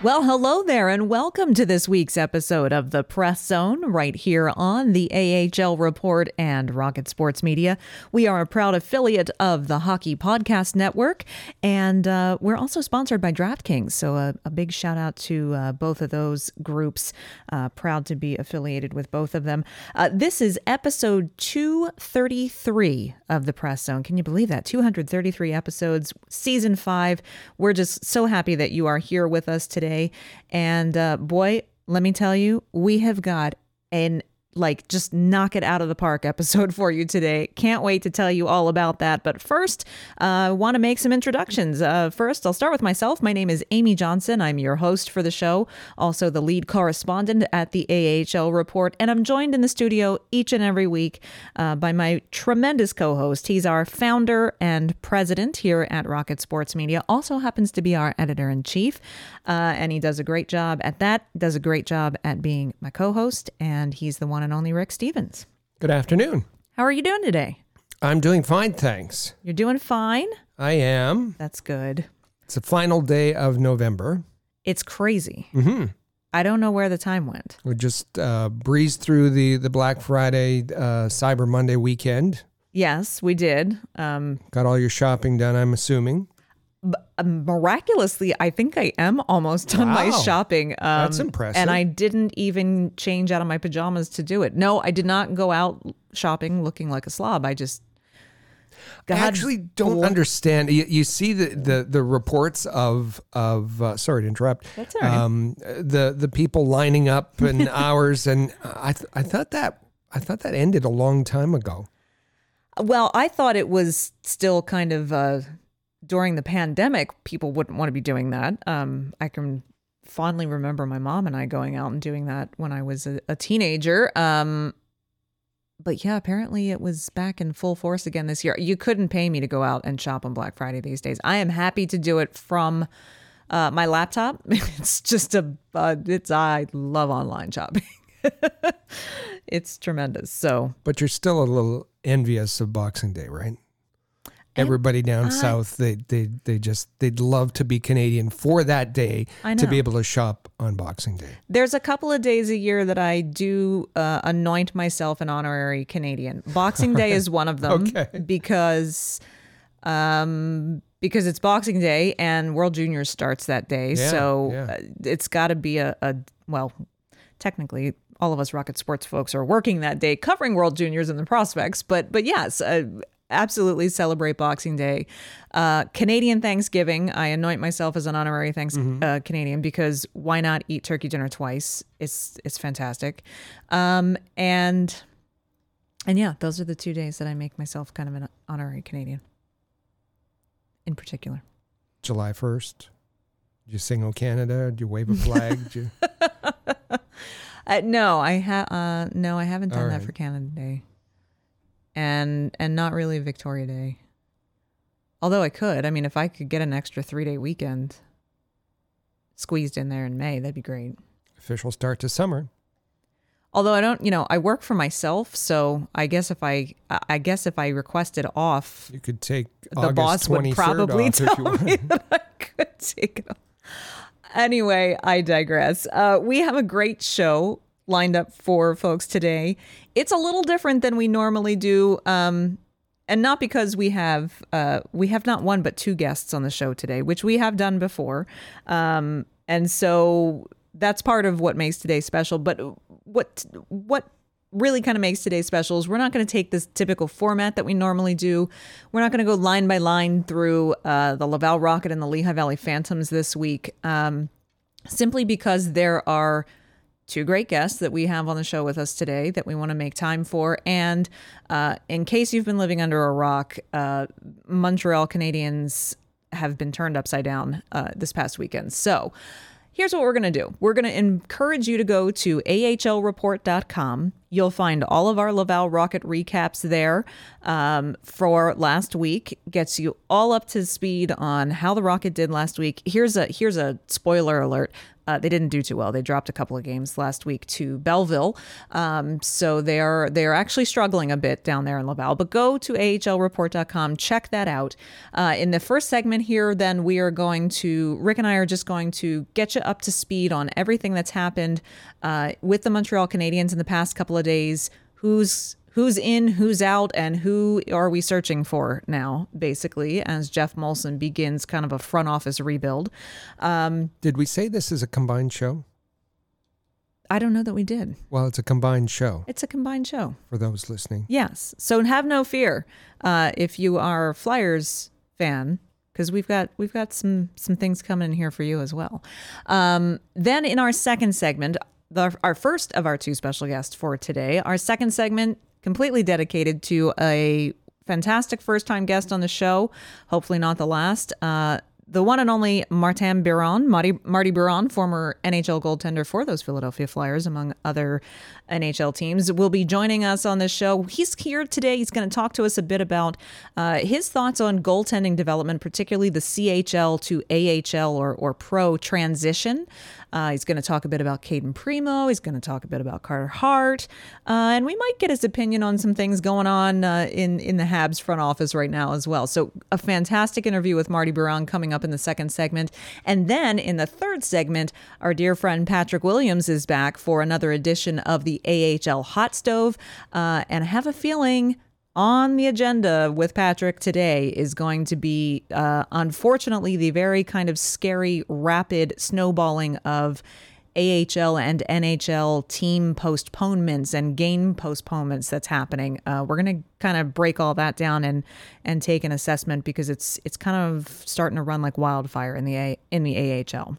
Well, hello there, and welcome to this week's episode of the Press Zone right here on the AHL Report and Rocket Sports Media. We are a proud affiliate of the Hockey Podcast Network, and uh, we're also sponsored by DraftKings. So, a, big shout out to uh, both of those groups. Uh, proud to be affiliated with both of them. Uh, this is episode 233 of the Press Zone. Can you believe that? 233 episodes, season five. We're just so happy that you are here with us today. And uh, boy, let me tell you, we have got an like just knock it out of the park episode for you today. Can't wait to tell you all about that. But first, uh, I want to make some introductions. Uh, first, I'll start with myself. My name is Amy Johnson. I'm your host for the show, also the lead correspondent at the AHL Report, and I'm joined in the studio each and every week uh, by my tremendous co-host. He's our founder and president here at Rocket Sports Media. Also happens to be our editor in chief, uh, and he does a great job at that. Does a great job at being my co-host, and he's the one and only Rick Stephens. Good afternoon. How are you doing today? I'm doing fine, thanks. You're doing fine. I am. That's good. It's the final day of November. It's crazy. hmm I don't know where the time went. We just uh, breezed through the the Black Friday, uh, Cyber Monday weekend. Yes, we did. Um, Got all your shopping done, I'm assuming. Miraculously, I think I am almost done my shopping. Um, That's impressive. And I didn't even change out of my pajamas to do it. No, I did not go out shopping looking like a slob. I just. I actually don't understand. You, you see the, the the reports of of uh, sorry to interrupt. That's all right. Um, the the people lining up in hours, and I th- I thought that I thought that ended a long time ago. Well, I thought it was still kind of uh, during the pandemic, people wouldn't want to be doing that. Um, I can fondly remember my mom and I going out and doing that when I was a, a teenager. Um, but yeah, apparently it was back in full force again this year. You couldn't pay me to go out and shop on Black Friday these days. I am happy to do it from uh, my laptop. It's just a, uh, it's, I love online shopping. it's tremendous. So, But you're still a little envious of Boxing Day, right? Everybody down south, they, they they just they'd love to be Canadian for that day to be able to shop on Boxing Day. There's a couple of days a year that I do uh, anoint myself an honorary Canadian. Boxing Day is one of them Okay. because um because it's Boxing Day and World Juniors starts that day. Yeah, so yeah. uh, it's got to be a, a well, technically all of us Rocket Sports folks are working that day covering World Juniors and the prospects, but but yes, uh, absolutely celebrate Boxing Day. Uh, Canadian Thanksgiving, I anoint myself as an honorary thanks uh, Canadian because why not eat turkey dinner twice? It's it's fantastic, um, and and yeah, those are the two days that I make myself kind of an honorary Canadian. In particular, July first. Did you sing "O Canada"? Did you wave a flag? You... uh, no, I have uh, no, I haven't done All that for Canada Day, and and not really Victoria Day. Although I could, I mean, if I could get an extra three day weekend squeezed in there in May, that'd be great. Official start to summer. Although I don't, you know, I work for myself, so I guess if I, I- guess if I requested off, You could take the August boss would probably tell me that I could take it off. anyway, I digress. Uh, we have a great show lined up for folks today. It's a little different than we normally do. Um, and not because we have uh, we have not one but two guests on the show today, which we have done before, um, and so that's part of what makes today special. But what what really kind of makes today special is we're not going to take this typical format that we normally do. We're not going to go line by line through uh, the Laval Rocket and the Lehigh Valley Phantoms this week, um, simply because there are two great guests that we have on the show with us today that we want to make time for. And uh, in case you've been living under a rock, uh, Montreal Canadiens have been turned upside down uh, this past weekend. So here's what we're going to do we're going to encourage you to go to ahlreport.com. You'll find all of our Laval Rocket recaps there um, for last week. Gets you all up to speed on how the Rocket did last week. Here's a here's a spoiler alert. Uh, they didn't do too well. They dropped a couple of games last week to Belleville, um, so they are they are actually struggling a bit down there in Laval. But go to ahlreport.com, check that out. Uh, in the first segment here, then we are going to Rick and I are just going to get you up to speed on everything that's happened uh, with the Montreal Canadiens in the past couple of days. Who's who's in, who's out, and who are we searching for now, basically, as Geoff Molson begins kind of a front office rebuild. Um, Did we say this is a combined show? I don't know that we did. Well, it's a combined show It's a combined show. for those listening. Yes. So have no fear uh, if you are a Flyers fan, because we've got we've got some some things coming in here for you as well. Um, then in our second segment, the, our first of our two special guests for today, our second segment completely dedicated to a fantastic first time guest on the show, hopefully not the last. Uh, the one and only Martin Biron, Marty, Marty Biron, former NHL goaltender for those Philadelphia Flyers, among other NHL teams, will be joining us on this show. He's here today. He's going to talk to us a bit about uh, his thoughts on goaltending development, particularly the CHL to AHL or, or pro transition. Uh, he's going to talk a bit about Cayden Primeau. He's going to talk a bit about Carter Hart, uh, and we might get his opinion on some things going on uh, in in the Habs front office right now as well. So a fantastic interview with Marty Biron coming up in the second segment, and then in the third segment, our dear friend Patrick Williams is back for another edition of the AHL Hot Stove, uh, and I have a feeling on the agenda with Patrick today is going to be, uh, unfortunately, the very kind of scary, rapid snowballing of AHL and NHL team postponements and game postponements that's happening. Uh, we're going to kind of break all that down and and take an assessment because it's it's kind of starting to run like wildfire in the A, in the AHL.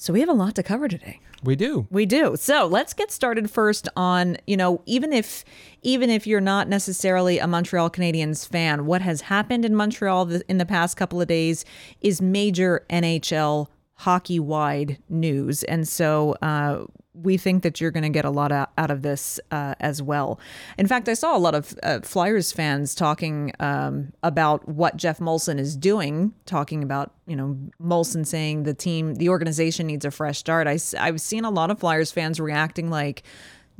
So we have a lot to cover today. We do. We do. So let's get started first on, you know, even if even if you're not necessarily a Montreal Canadiens fan, what has happened in Montreal in the past couple of days is major NHL hockey wide news. And so uh, we think that you're going to get a lot out, of this uh, as well. In fact, I saw a lot of uh, Flyers fans talking um, about what Geoff Molson is doing, talking about, you know, Molson saying the team, the organization needs a fresh start. I, I've seen a lot of Flyers fans reacting like,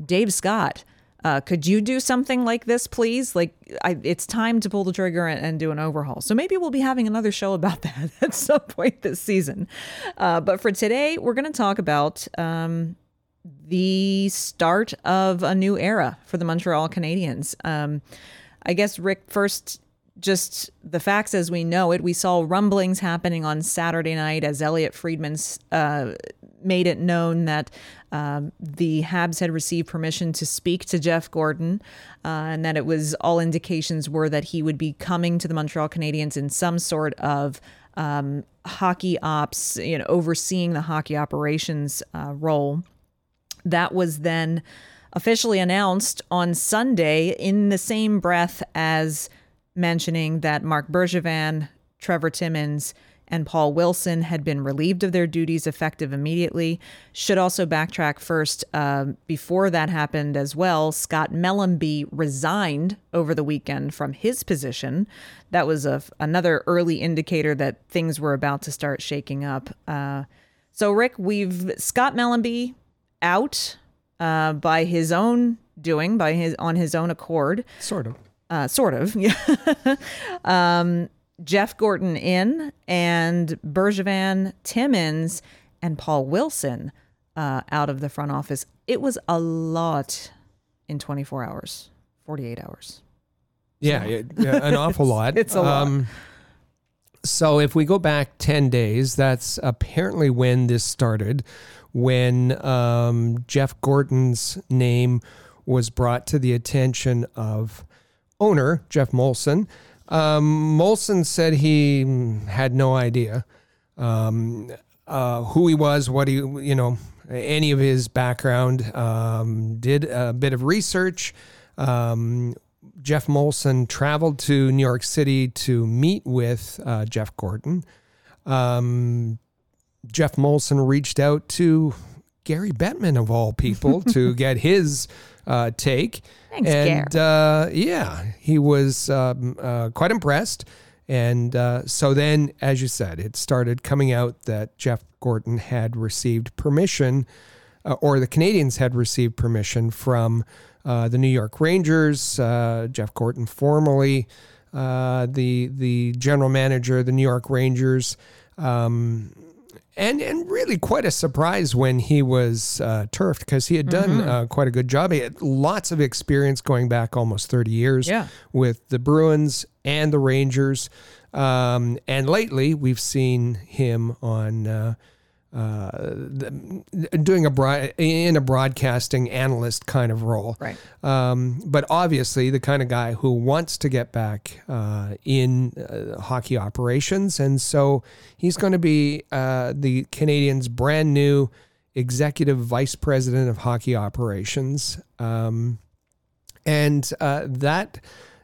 Dave Scott, uh, could you do something like this, please? Like, I, it's time to pull the trigger and, and, do an overhaul. So maybe we'll be having another show about that at some point this season. Uh, but for today, we're going to talk about um, the start of a new era for the Montreal Canadiens. Um, I guess, Rick, first, just the facts as we know it. We saw rumblings happening on Saturday night as Elliotte Friedman uh, made it known that um, the Habs had received permission to speak to Jeff Gorton, uh, and that it was all indications were that he would be coming to the Montreal Canadiens in some sort of um, hockey ops, you know, overseeing the hockey operations uh, role. That was then officially announced on Sunday in the same breath as mentioning that Marc Bergevin, Trevor Timmins, and Paul Wilson had been relieved of their duties effective immediately. Should also backtrack first. Uh, before that happened as well, Scott Mellanby resigned over the weekend from his position. That was a, another early indicator that things were about to start shaking up. Uh, so, Rick, we've Scott Mellanby out uh, by his own doing, by his on his own accord. Sort of. Uh, sort of, yeah. um, Jeff Gorton in and Bergevin, Timmins, and Paul Wilson uh, out of the front office. It was a lot in 24 hours, 48 hours. Yeah, it, yeah, an awful lot. It's a lot. so if we go back 10 days, that's apparently when this started, when um, Jeff Gorton's name was brought to the attention of owner Geoff Molson. Um, Molson said he had no idea um, uh, who he was, what he, you know, any of his background. Um, did a bit of research. Um, Geoff Molson traveled to New York City to meet with uh, Jeff Gorton. Geoff Molson reached out to Gary Bettman, of all people, to get his uh, take. Thanks, and uh, yeah, he was um, uh, quite impressed. And uh, so then, as you said, it started coming out that Jeff Gorton had received permission, uh, or the Canadiens had received permission from uh, the New York Rangers. Uh, Jeff Gorton, formerly uh, the the general manager of the New York Rangers. Um, and and really quite a surprise when he was uh, turfed because he had done uh, quite a good job. He had lots of experience going back almost thirty years Yeah. with the Bruins and the Rangers. Um, and lately, we've seen him on uh, uh, doing a broad, in a broadcasting analyst kind of role. Right. Um, but obviously, the kind of guy who wants to get back uh, in uh, hockey operations. And so he's going to be uh, the Canadiens' brand new executive vice president of hockey operations. Um, and uh, that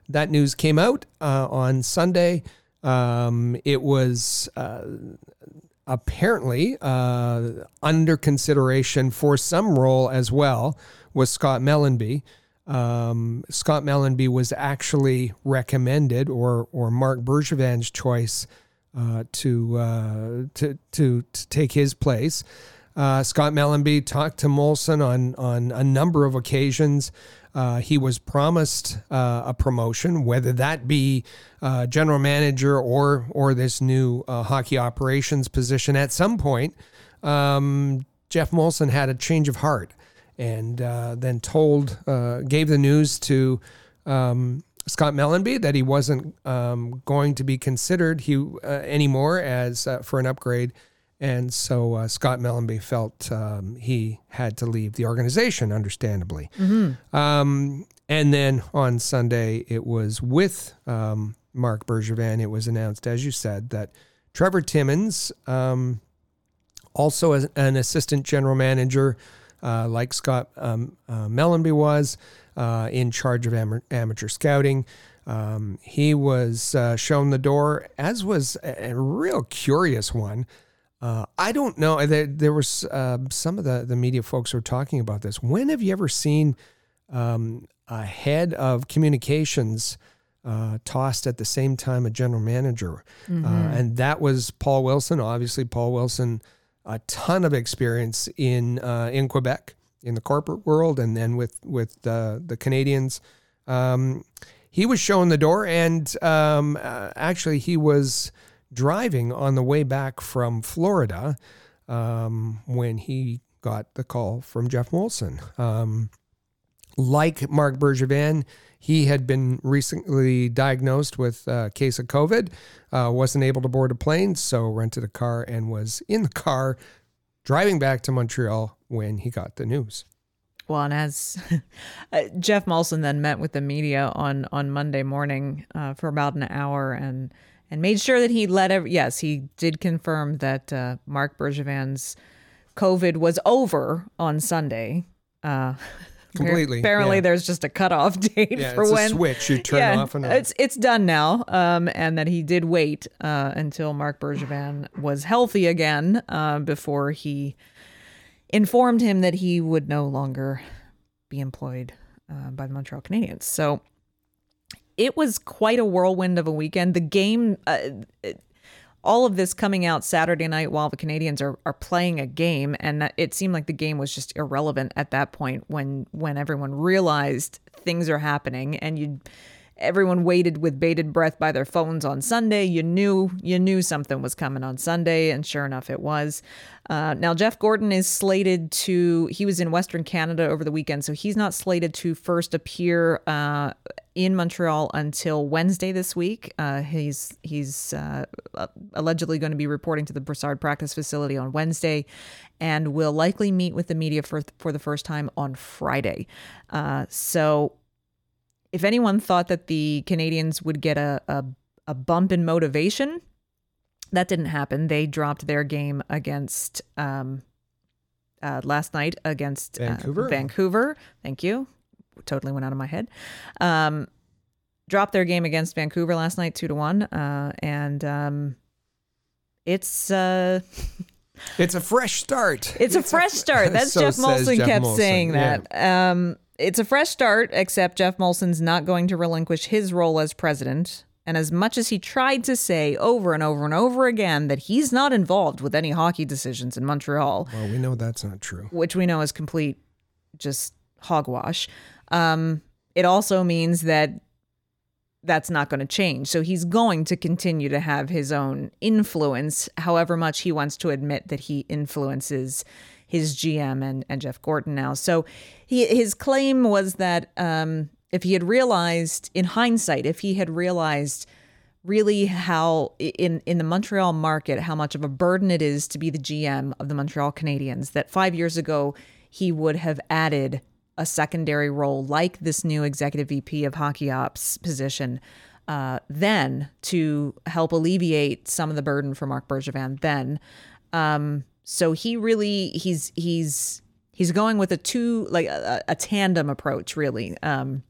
that news came out uh, on Sunday. Um, it was uh, apparently uh, under consideration for some role as well was Scott Mellanby. Um, Scott Mellanby was actually recommended, or or Marc Bergevin's choice uh, to, uh, to to to take his place. Uh, Scott Mellanby talked to Molson on on a number of occasions. Uh, he was promised uh, a promotion, whether that be uh, general manager or or this new uh, hockey operations position at some point. Um, Geoff Molson had a change of heart and uh, then told, uh, gave the news to um, Scott Mellanby that he wasn't um, going to be considered he anymore as for an upgrade, and so uh, Scott Mellanby felt um, he had to leave the organization, understandably. Um, and then on Sunday, it was with um, Marc Bergevin. It was announced, as you said, that Trevor Timmins, um, also as an assistant general manager, uh, like Scott um, uh, Mellanby was, uh, in charge of am- amateur scouting. Um, he was uh, shown the door, as was a, a real curious one. Uh, I don't know. There, there was uh, some of the, the media folks were talking about this. When have you ever seen um, a head of communications uh, tossed at the same time a general manager? Uh, and that was Paul Wilson. Obviously, Paul Wilson, a ton of experience in uh, in Quebec in the corporate world, and then with with uh, the Canadiens. Um, he was shown the door, and um, uh, actually, he was driving on the way back from Florida um, when he got the call from Geoff Molson. Um, like Marc Bergevin, he had been recently diagnosed with a case of COVID, uh, wasn't able to board a plane, so rented a car and was in the car driving back to Montreal when he got the news. Well, and as uh, Jeff Molson then met with the media on on Monday morning uh, for about an hour and and made sure that he let every yes he did confirm that uh, Marc Bergevin's COVID was over on Sunday. Uh, Completely, Apparently, yeah. there's just a cutoff date Yeah, for it's a when switch you turn off and on. It's it's done now, um, and that he did wait uh, until Marc Bergevin was healthy again uh, before he informed him that he would no longer be employed uh, by the Montreal Canadiens. So it was quite a whirlwind of a weekend. The game, uh, all of this coming out Saturday night while the Canadiens are, are playing a game, and it seemed like the game was just irrelevant at that point when when everyone realized things are happening, and you everyone waited with bated breath by their phones on Sunday. You knew you knew something was coming on Sunday, and sure enough, it was. Uh, now Jeff Gorton is slated to. He was in Western Canada over the weekend, so he's not slated to first appear uh, in Montreal until Wednesday this week. Uh, he's he's uh, allegedly going to be reporting to the Brossard practice facility on Wednesday, and will likely meet with the media for for the first time on Friday. Uh, so if anyone thought that the Canadiens would get a, a, a bump in motivation, that didn't happen. They dropped their game against um, uh, last night against uh, Vancouver. Uh, Vancouver. Thank you. Totally went out of my head. Um, dropped their game against Vancouver last night, two to one, uh, and um, it's. Uh, it's a fresh start. It's, a fresh start. That's so Geoff Molson Jeff kept Molson. saying that. Yeah. Um, it's a fresh start, except Geoff Molson's not going to relinquish his role as president. And as much as he tried to say over and over and over again that he's not involved with any hockey decisions in Montreal. Well, we know that's not true. Which we know is complete just hogwash. Um, it also means that that's not going to change. So he's going to continue to have his own influence, however much he wants to admit that he influences his GM and, and Jeff Gorton now. So he, his claim was that um, if he had realized, in hindsight, if he had realized really how in in the Montreal market how much of a burden it is to be the GM of the Montreal Canadiens that 5 years ago he would have added a secondary role like this new executive VP of hockey ops position uh, then to help alleviate some of the burden for Marc Bergevin then um, so he really he's he's he's going with a two like a, a tandem approach really. Um,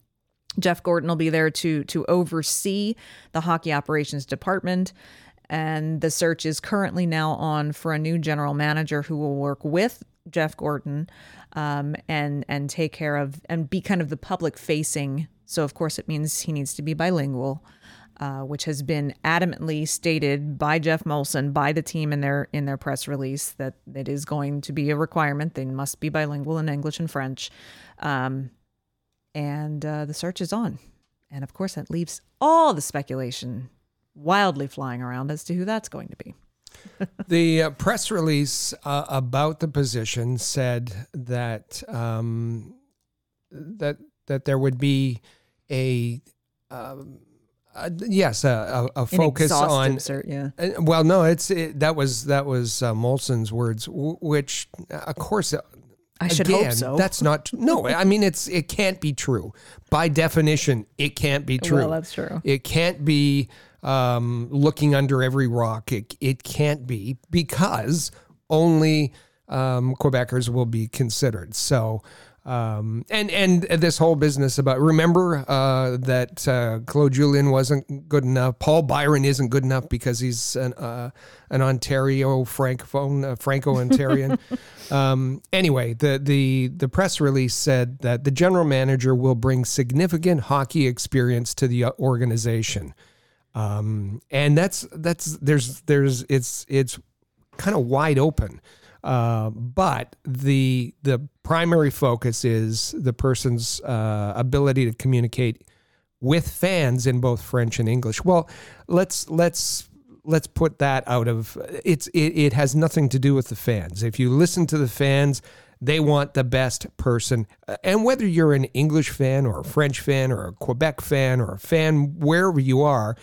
Jeff Gorton will be there to to oversee the hockey operations department. And the search is currently now on for a new general manager who will work with Jeff Gorton um, and and take care of and be kind of the public facing. So of course it means he needs to be bilingual uh, which has been adamantly stated by Geoff Molson by the team in their in their press release that it is going to be a requirement. They must be bilingual in English and French, um, and uh, the search is on. And of course, that leaves all the speculation wildly flying around as to who that's going to be. the uh, press release uh, about the position said that um, that that there would be a um, uh, yes, a, a, a focus on. Cert, yeah. Uh, well, no, it's it, that was that was uh, Molson's words, w- which uh, of course. Uh, I should again, hope so. That's not no. I mean, it's it can't be true by definition. It can't be true. Well, that's true. It can't be um, looking under every rock. It it can't be because only um, Quebecers will be considered. So um, and and this whole business about remember uh, that uh, Claude Julien wasn't good enough. Paul Byron isn't good enough because he's an uh, an Ontario francophone, uh, Franco-Ontarian. um, anyway, the the the press release said that the general manager will bring significant hockey experience to the organization, um, and that's that's there's there's it's it's kind of wide open. Uh, but the the primary focus is the person's uh, ability to communicate with fans in both French and English. Well, let's let's let's put that out of it's it, it has nothing to do with the fans. If you listen to the fans, they want the best person. And whether you're an English fan or a French fan or a Quebec fan or a fan wherever you are,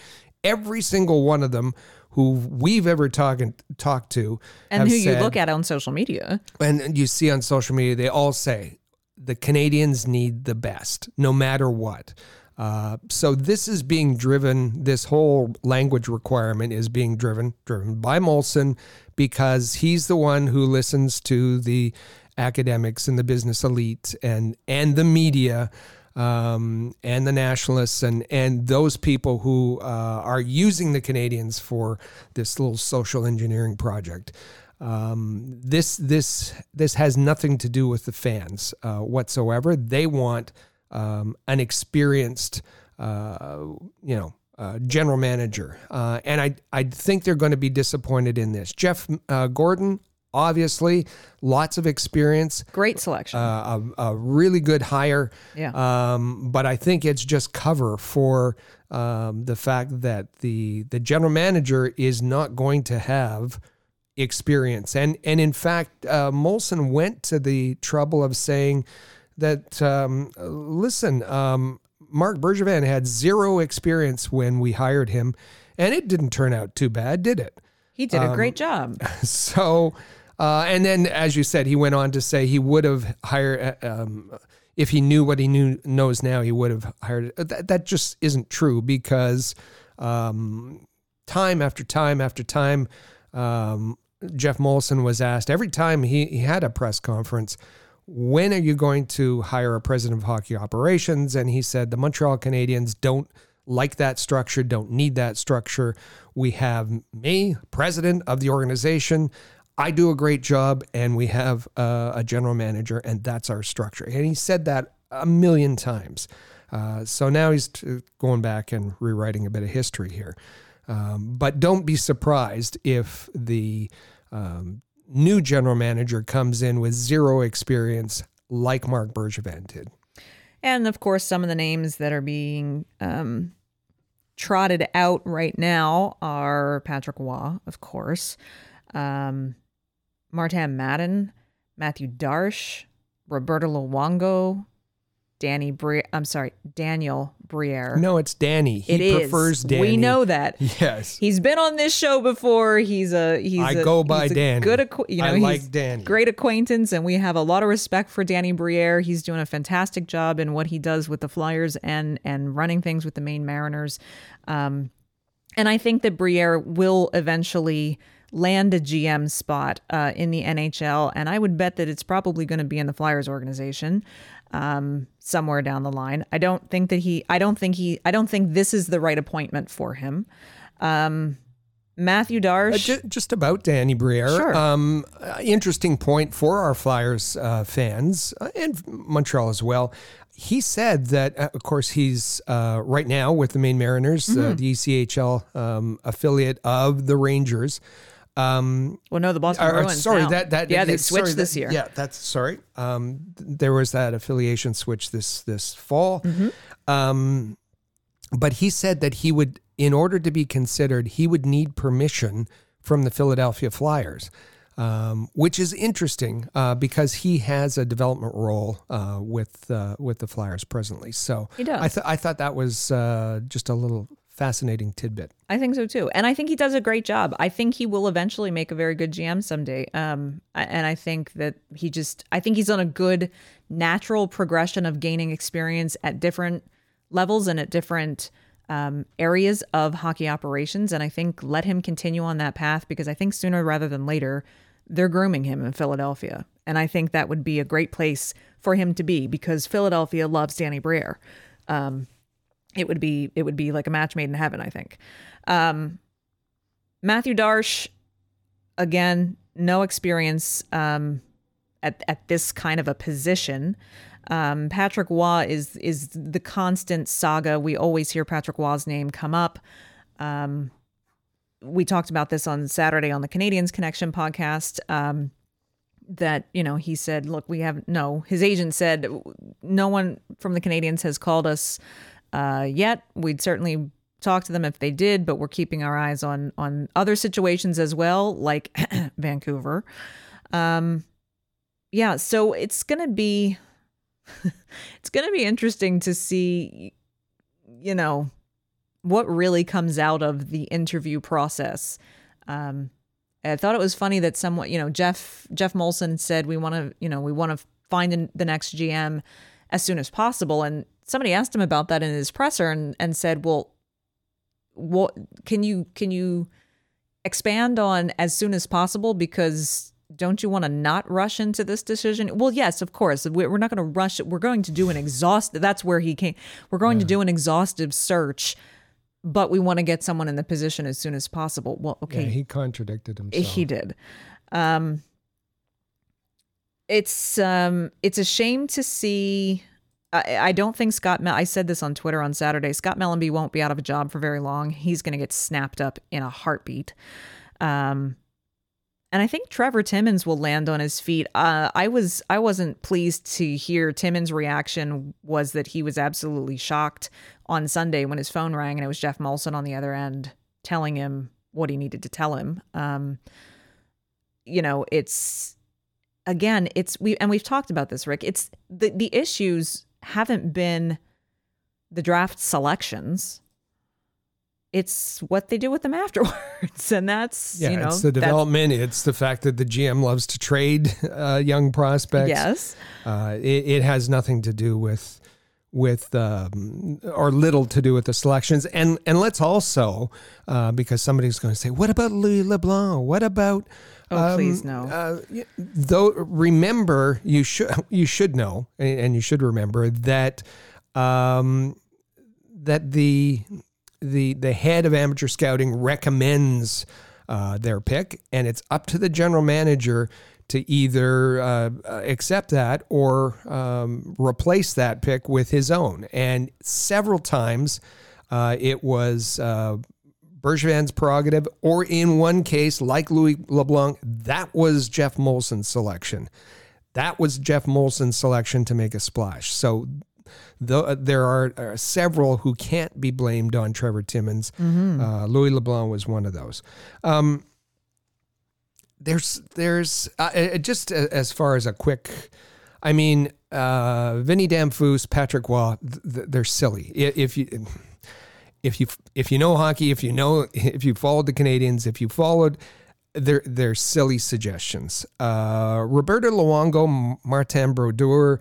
every single one of them who we've ever talked talked to, and who said, you look at on social media, and you see on social media, they all say the Canadiens need the best, no matter what. Uh, so this is being driven. This whole language requirement is being driven driven by Molson because he's the one who listens to the academics and the business elite and and the media um, and the nationalists and and those people who uh, are using the Canadiens for this little social engineering project. Um, this this this has nothing to do with the fans uh, whatsoever. They want um, an experienced, uh, you know, uh, general manager, uh, and I I think they're going to be disappointed in this. Jeff uh, Gorton, obviously, lots of experience, Great selection. uh, a, a really good hire. Yeah. Um, but I think it's just cover for um, the fact that the the general manager is not going to have experience. And and in fact, uh, Molson went to the trouble of saying that um, listen, um, Marc Bergevin had zero experience when we hired him, and it didn't turn out too bad, did it? he did a um, great job. So, uh, and then as you said, he went on to say he would have hired uh, um, if he knew what he knew knows now. He would have hired. That, that just isn't true because um, time after time after time, um, Geoff Molson was asked every time he, he had a press conference. When are you going to hire a president of hockey operations? And he said the Montreal Canadiens don't like that structure, don't need that structure. We have me, president of the organization. I do a great job, and we have uh, a general manager, and that's our structure. And he said that a million times. Uh, so now he's t- going back and rewriting a bit of history here. Um, but don't be surprised if the um, new general manager comes in with zero experience, like Marc Bergevin did. And of course, some of the names that are being um, trotted out right now are Patrick Roy, of course, um, Martin Madden, Mathieu Darche, Roberto Luongo, Danny Bri- I'm sorry, Daniel Briere. No, it's Danny. He It is. prefers Danny. We know that. Yes. He's been on this show before. He's a he's I a, go by Danny. Good, acqu- you know, I he's like Danny. Great acquaintance, and we have a lot of respect for Danny Briere. He's doing a fantastic job in what he does with the Flyers and and running things with the Maine Mariners. Um, and I think that Briere will eventually land a GM spot uh, in the NHL, and I would bet that it's probably going to be in the Flyers organization um, somewhere down the line. I don't think that he. I don't think he. I don't think this is the right appointment for him. Um, Mathieu Darche. Uh, ju- just about Danny Briere. Sure. Um, uh, interesting point for our Flyers uh, fans uh, and Montreal as well. He said that, uh, of course, he's uh, right now with the Maine Mariners, Mm-hmm. uh, the ECHL um, affiliate of the Rangers. Um, well, no, the Boston or- Bruins. sorry, now. that that yeah, they that- sorry, switched this that- year. Yeah, that's sorry. Um, there was that affiliation switch this this fall. Mm-hmm. Um, but he said that he would, in order to be considered, he would need permission from the Philadelphia Flyers, um, which is interesting uh, because he has a development role uh, with uh, with the Flyers presently. So He does. I, th- I thought that was uh, just a little fascinating tidbit. I think so too, and I think he does a great job. I think he will eventually make a very good GM someday. Um, and I think that he just, I think he's on a good natural progression of gaining experience at different levels and at different um, areas of hockey operations. And I think let him continue on that path because I think sooner rather than later, they're grooming him in Philadelphia, and I think that would be a great place for him to be because Philadelphia loves Danny Briere. Um, it would be it would be like a match made in heaven i think. Um mathieu darche again no experience um at, at this kind of a position. Um patrick roy is is the constant saga. We always hear patrick roy's name come up. Um we talked about this on saturday on the canadiens connection podcast um that you know he said look we have no his agent said no one from the canadiens has called us uh, yet. We'd certainly talk to them if they did, but we're keeping our eyes on on other situations as well, like Vancouver. Um, yeah, so it's gonna be it's gonna be interesting to see, you know, what really comes out of the interview process. Um, I thought it was funny that someone, you know, Jeff Geoff Molson said we want to, you know, we want to find the next GM as soon as possible, and somebody asked him about that in his presser and, and said, well, what can you can you expand on as soon as possible because don't you want to not rush into this decision? Well, yes, of course. We- We're not going to rush it. We're going to do an exhaust. That's where he came. We're going to do an exhaustive search, but we want to get someone in the position as soon as possible. Well, okay, Yeah, he contradicted himself. he did. Um, it's um, it's a shame to see. I, I don't think Scott. Mel- I said this on Twitter on Saturday. Scott Mellanby won't be out of a job for very long. He's going to get snapped up in a heartbeat. Um, and I think Trevor Timmins will land on his feet. Uh, I was I wasn't pleased to hear Timmins' reaction was that he was absolutely shocked on Sunday when his phone rang and it was Geoff Molson on the other end telling him what he needed to tell him. Um, you know, it's again, it's we and we've talked about this, Rick. It's the the issues haven't been the draft selections it's what they do with them afterwards, and that's yeah, you know it's the development. It's the fact that the GM loves to trade uh, young prospects. Yes, uh, it, it, has nothing to do with with um, or little to do with the selections. And and let's also uh, because somebody's going to say, what about Louis LeBlanc? What about Oh, um, please no. Uh, though, remember you should you should know, and you should remember that um, that the the the head of amateur scouting recommends uh, their pick, and it's up to the general manager to either uh, accept that or um, replace that pick with his own. And several times uh, it was uh, Bergevin's prerogative, or in one case, like Louis LeBlanc, that was Geoff Molson's selection. That was Geoff Molson's selection to make a splash. So Though uh, there are uh, several who can't be blamed on Trevor Timmins. Mm-hmm. Uh, Louis LeBlanc was one of those. Um, there's there's uh, just as far as a quick, I mean, uh, Vinny Damphousse, Patrick th- they're silly. If you if you if you know hockey, if you know if you followed the Canadiens, if you followed they're they're silly suggestions. Uh, Roberto Luongo, Martin Brodeur,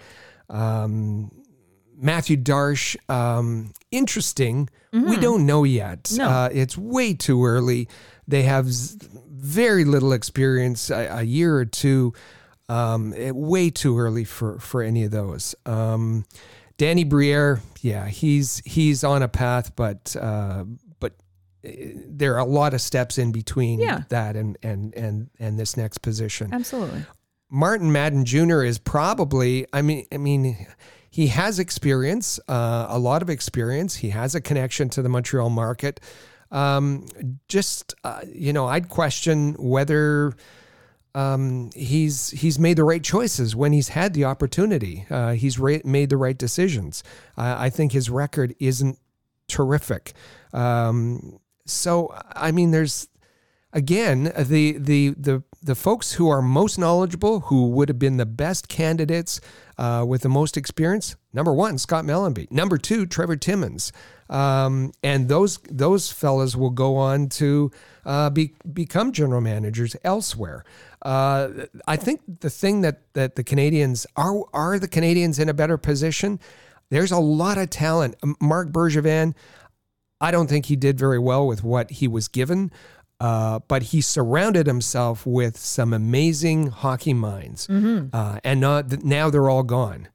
um, Mathieu Darche, um, interesting. Mm-hmm. We don't know yet. No. Uh, it's way too early. They have very little experience, a, a year or two. Um, it, way too early for for any of those. Um, Danny Briere, yeah, he's he's on a path, but uh, but uh, there are a lot of steps in between yeah. that and and and and this next position. Absolutely. Martin Madden Jr. is probably. I mean, I mean he has experience, uh, a lot of experience. He has a connection to the Montreal market. Um, just uh, you know, I'd question whether um, he's he's made the right choices when he's had the opportunity. Uh, he's ra- made the right decisions. I think his record isn't terrific. Um, so I mean, there's again the the the the folks who are most knowledgeable, who would have been the best candidates uh, with the most experience. Number one, Scott Mellanby. Number two, Trevor Timmins. Um, and those those fellas will go on to uh, be, become general managers elsewhere. Uh, I think the thing that that the Canadiens are are the Canadiens in a better position. There's a lot of talent. Marc Bergevin, I don't think he did very well with what he was given. Uh, but he surrounded himself with some amazing hockey minds, mm-hmm. uh, and not, now they're all gone.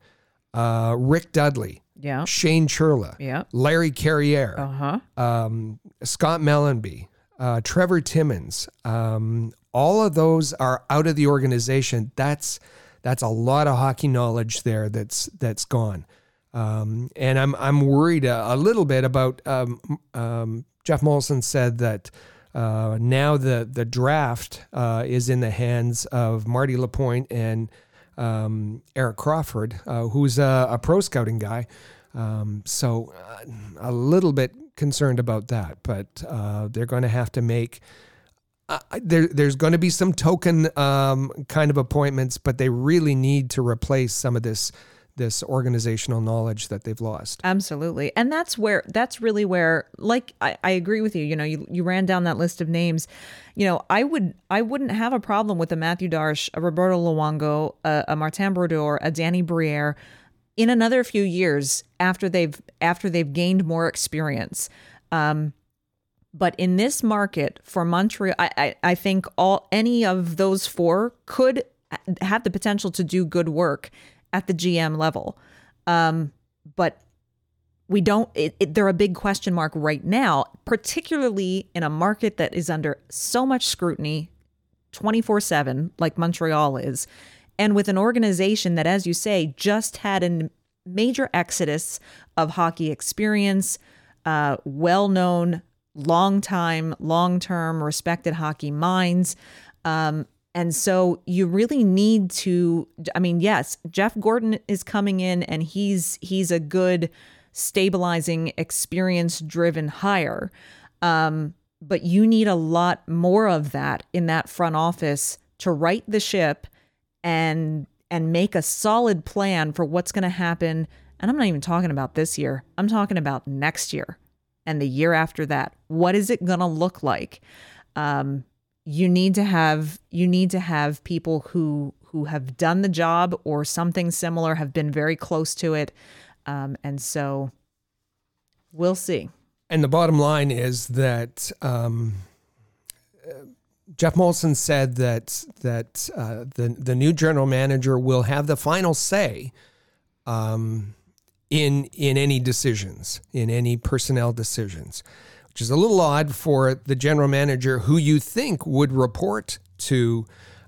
Uh, Rick Dudley, yeah, Shane Churla, yeah, Larry Carriere, uh-huh. um, Scott Mellanby, uh, Trevor Timmins. Um, all of those are out of the organization. That's that's a lot of hockey knowledge there. That's that's gone. Um, and I'm I'm worried a, a little bit about um, um, Geoff Molson said that uh, now the the draft uh, is in the hands of Marty Lapointe and um, Eric Crawford, uh, who's a, a, pro scouting guy. Um, so uh, a little bit concerned about that, but uh, they're going to have to make. Uh, there, there's going to be some token um, kind of appointments, but they really need to replace some of this this organizational knowledge that they've lost. Absolutely. And that's where that's really where like I, I agree with you. You know, you, you ran down that list of names. You know, I would I wouldn't have a problem with a Mathieu Darche, a Roberto Luongo, a, a Martin Brodeur, a Danny Briere in another few years after they've after they've gained more experience. Um, but in this market for Montreal, I, I, I think all any of those four could have the potential to do good work at the GM level. Um, but we don't, it, it, they're a big question mark right now, particularly in a market that is under so much scrutiny 24 7, like Montreal is. And with an organization that, as you say, just had a major exodus of hockey experience, uh, well known, long time, long term, respected hockey minds. Um, And so you really need to I mean, yes, Jeff Gorton is coming in and he's he's a good stabilizing experience driven hire. Um, but you need a lot more of that in that front office to right the ship and and make a solid plan for what's going to happen and I'm not even talking about this year. I'm talking about next year and the year after that. What is it going to look like? Um, you need to have you need to have people who who have done the job or something similar, have been very close to it, um, and so we'll see. And the bottom line is that um, Geoff Molson said that that uh, the the new general manager will have the final say um, in in any decisions, in any personnel decisions, which is a little odd for the general manager who you think would report to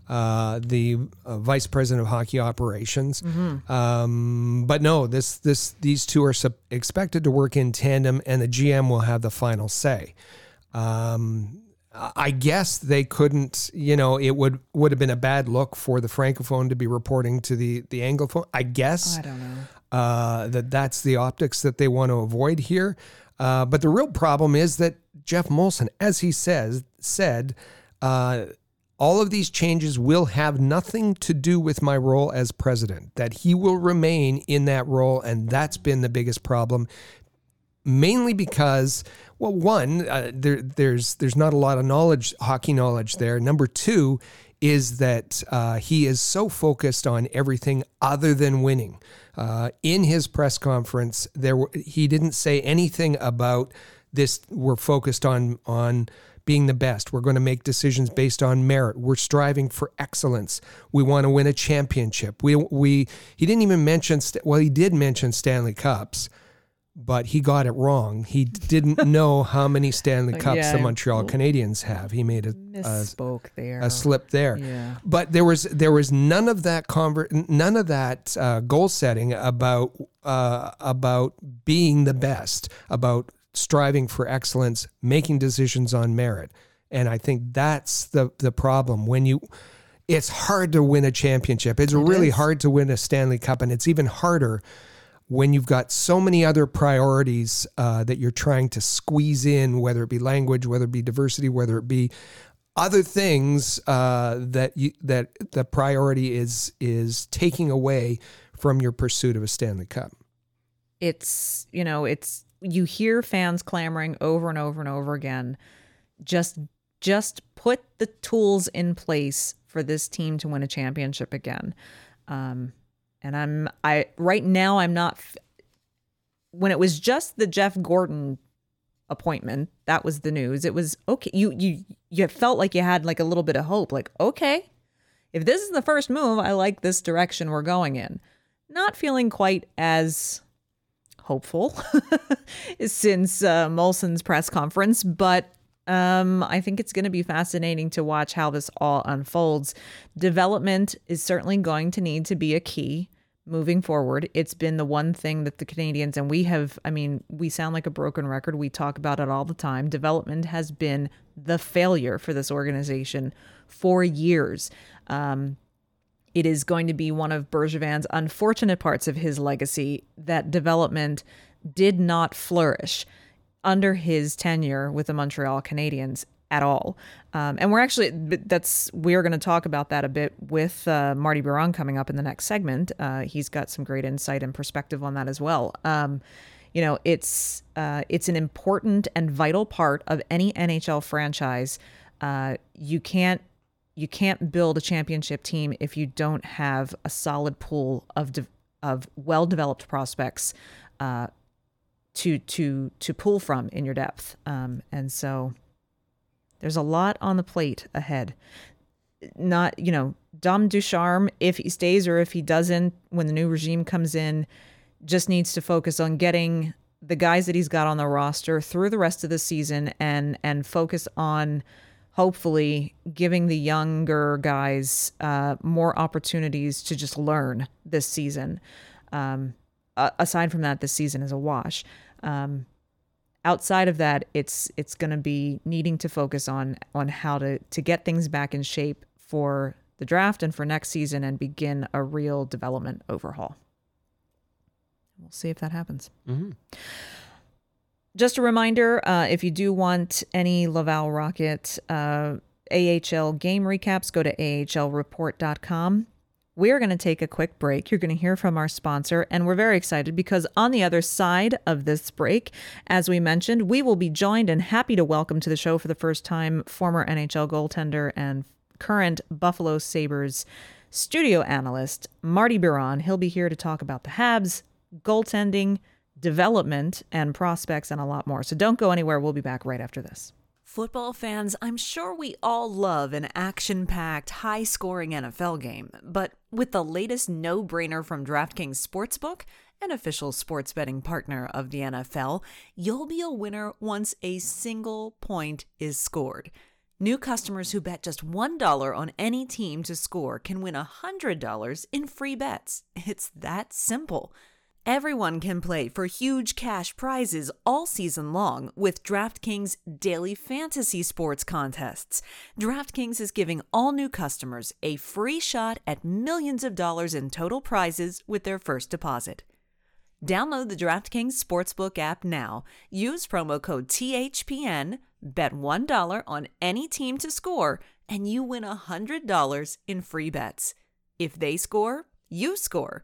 uh, the uh, vice president of hockey operations. Mm-hmm. Um, but no, this this these two are sub- expected to work in tandem, and the GM will have the final say. Um, I guess they couldn't, you know, it would would have been a bad look for the francophone to be reporting to the the anglophone. I guess I don't know uh, that that's the optics that they want to avoid here. Uh, but the real problem is that Geoff Molson, as he says, said, uh, all of these changes will have nothing to do with my role as president. That he will remain in that role, and that's been the biggest problem. Mainly because, well, one, uh, there, there's there's not a lot of knowledge, hockey knowledge there. Number two is that uh, he is so focused on everything other than winning. Uh, in his press conference, there were, he didn't say anything about this. We're focused on on being the best. We're going to make decisions based on merit. We're striving for excellence. We want to win a championship. We we he didn't even mention well he did mention Stanley Cups but he got it wrong. He didn't know how many Stanley Cups yeah, the Montreal Canadiens have. He made a misspoke a, there, a slip there. Yeah. But there was there was none of that conver- none of that uh, goal setting about uh, about being the best, about striving for excellence, making decisions on merit. And I think that's the the problem when you it's hard to win a championship. It's it really is. hard to win a Stanley Cup and it's even harder when you've got so many other priorities uh, that you're trying to squeeze in, whether it be language, whether it be diversity, whether it be other things uh, that you, that the priority is is taking away from your pursuit of a Stanley Cup. It's you know it's you hear fans clamoring over and over and over again. Just just put the tools in place for this team to win a championship again. Um, and I'm I right now I'm not when it was just the Jeff Gorton appointment, that was the news. It was okay. You you you felt like you had like a little bit of hope like okay, if this is the first move, I like this direction we're going in. Not feeling quite as hopeful since uh, Molson's press conference, but um, I think it's going to be fascinating to watch how this all unfolds. Development is certainly going to need to be a key moving forward. It's been the one thing that the Canadiens and we have, I mean, we sound like a broken record. We talk about it all the time. Development has been the failure for this organization for years. Um, it is going to be one of Bergevin's unfortunate parts of his legacy that development did not flourish under his tenure with the Montreal Canadiens at all. Um, and we're actually that's we're going to talk about that a bit with uh, Marty Biron coming up in the next segment. Uh, he's got some great insight and perspective on that as well. Um, you know, it's uh, it's an important and vital part of any NHL franchise. Uh, you can't you can't build a championship team if you don't have a solid pool of de- of well developed prospects uh, to to to pull from in your depth. Um, and so there's a lot on the plate ahead. Not, you know, Dom Ducharme, if he stays or if he doesn't, when the new regime comes in, just needs to focus on getting the guys that he's got on the roster through the rest of the season and and focus on hopefully giving the younger guys uh, more opportunities to just learn this season. Um, aside from that, this season is a wash. Um, outside of that, it's it's going to be needing to focus on on how to to get things back in shape for the draft and for next season and begin a real development overhaul. We'll see if that happens. Mm-hmm. Just a reminder uh, if you do want any Laval Rocket uh, AHL game recaps, go to ahlreport.com. We're going to take a quick break. You're going to hear from our sponsor, and we're very excited because on the other side of this break, as we mentioned, we will be joined and happy to welcome to the show for the first time former NHL goaltender and current Buffalo Sabres studio analyst, Marty Biron. He'll be here to talk about the Habs, goaltending, development, and prospects, and a lot more. So don't go anywhere. We'll be back right after this. Football fans, I'm sure we all love an action packed, high scoring NFL game, but with the latest no brainer from DraftKings Sportsbook, an official sports betting partner of the NFL, you'll be a winner once a single point is scored. New customers who bet just $1 on any team to score can win $100 in free bets. It's that simple. Everyone can play for huge cash prizes all season long with DraftKings daily fantasy sports contests. DraftKings is giving all new customers a free shot at millions of dollars in total prizes with their first deposit. Download the DraftKings Sportsbook app now. Use promo code THPN, bet $1 on any team to score, and you win $100 in free bets. If they score, you score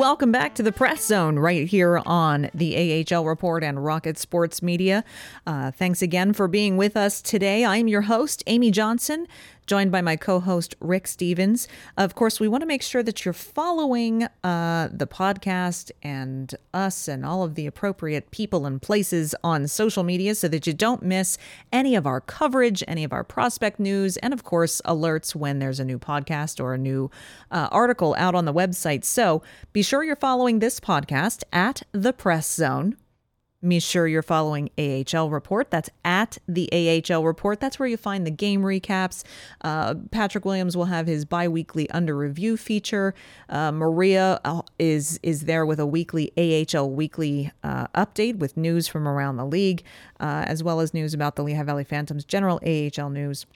Welcome back to the press zone right here on the AHL Report and Rocket Sports Media. Uh, thanks again for being with us today. I'm your host, Amy Johnson joined by my co host, Rick Stephens. Of course, we want to make sure that you're following uh, the podcast and us and all of the appropriate people and places on social media so that you don't miss any of our coverage, any of our prospect news, and of course, alerts when there's a new podcast or a new uh, article out on the website. So be sure you're following this podcast at The Press Zone be sure you're following AHL Report. That's at the AHL Report. That's where you find the game recaps. Uh, Patrick Williams will have his biweekly under review feature. Uh, Maria uh, is is there with a weekly AHL weekly uh, update with news from around the league, uh, as well as news about the Lehigh Valley Phantoms, general AHL news.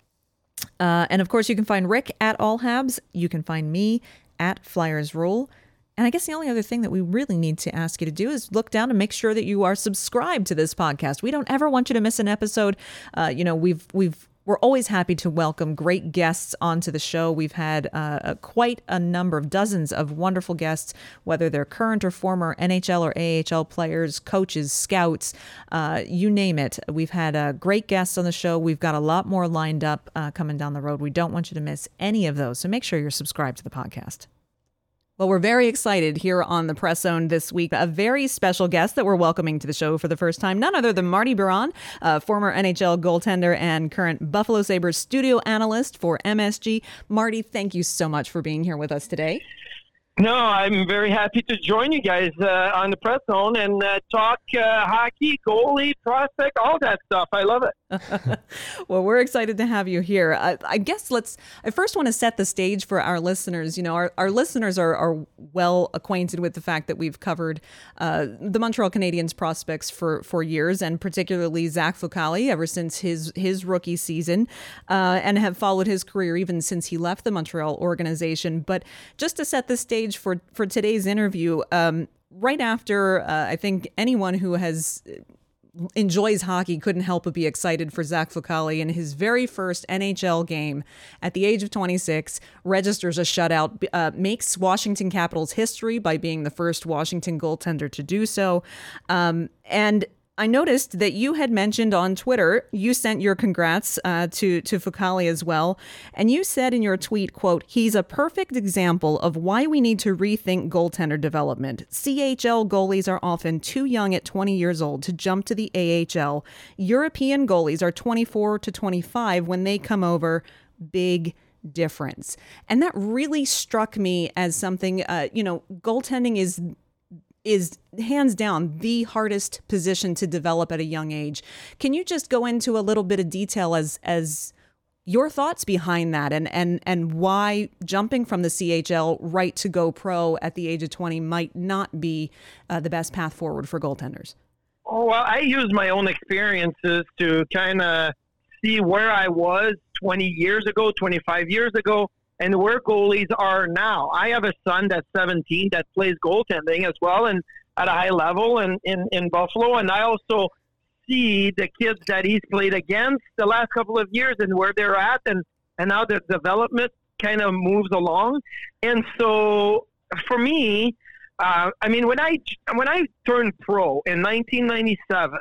Uh, and of course, you can find Rick at All Habs. You can find me at Flyers Rule. And I guess the only other thing that we really need to ask you to do is look down and make sure that you are subscribed to this podcast. We don't ever want you to miss an episode. Uh, you know, we've we've we're always happy to welcome great guests onto the show. We've had uh, quite a number of dozens of wonderful guests, whether they're current or former NHL or AHL players, coaches, scouts, uh, you name it. We've had uh, great guests on the show. We've got a lot more lined up uh, coming down the road. We don't want you to miss any of those. So make sure you're subscribed to the podcast. Well, we're very excited here on the Press Zone this week. A very special guest that we're welcoming to the show for the first time, none other than Marty Biron, former NHL goaltender and current Buffalo Sabres studio analyst for MSG. Marty, thank you so much for being here with us today. No, I'm very happy to join you guys uh, on the press zone and uh, talk uh, hockey, goalie, prospect, all that stuff. I love it. well, we're excited to have you here. I, I, guess let's. I first want to set the stage for our listeners. You know, our, our listeners are, are well acquainted with the fact that we've covered uh, the Montreal Canadiens prospects for for years, and particularly Zach Fucale ever since his his rookie season, uh, and have followed his career even since he left the Montreal organization. But just to set the stage for for today's interview. Um, right after, uh, I think anyone who has enjoys hockey couldn't help but be excited for Zach Fucale in his very first NHL game at the age of 26, registers a shutout, uh, makes Washington Capitals history by being the first Washington goaltender to do so. Um, and I noticed that you had mentioned on Twitter, you sent your congrats uh, to to Fucale as well, and you said in your tweet, "quote He's a perfect example of why we need to rethink goaltender development. CHL goalies are often too young at 20 years old to jump to the AHL. European goalies are 24 to 25 when they come over. Big." difference. And that really struck me as something, uh, you know, goaltending is is hands down the hardest position to develop at a young age. Can you just go into a little bit of detail as as your thoughts behind that and and and why jumping from the CHL right to go pro at the age of 20 might not be uh, the best path forward for goaltenders? Oh, well, I use my own experiences to kind of see where I was 20 years ago, 25 years ago, and where goalies are now. I have a son that's 17 that plays goaltending as well and at a high level in, in, in Buffalo. And I also see the kids that he's played against the last couple of years and where they're at and, and how their development kind of moves along. And so for me, uh, I mean, when I when I turned pro in 1997,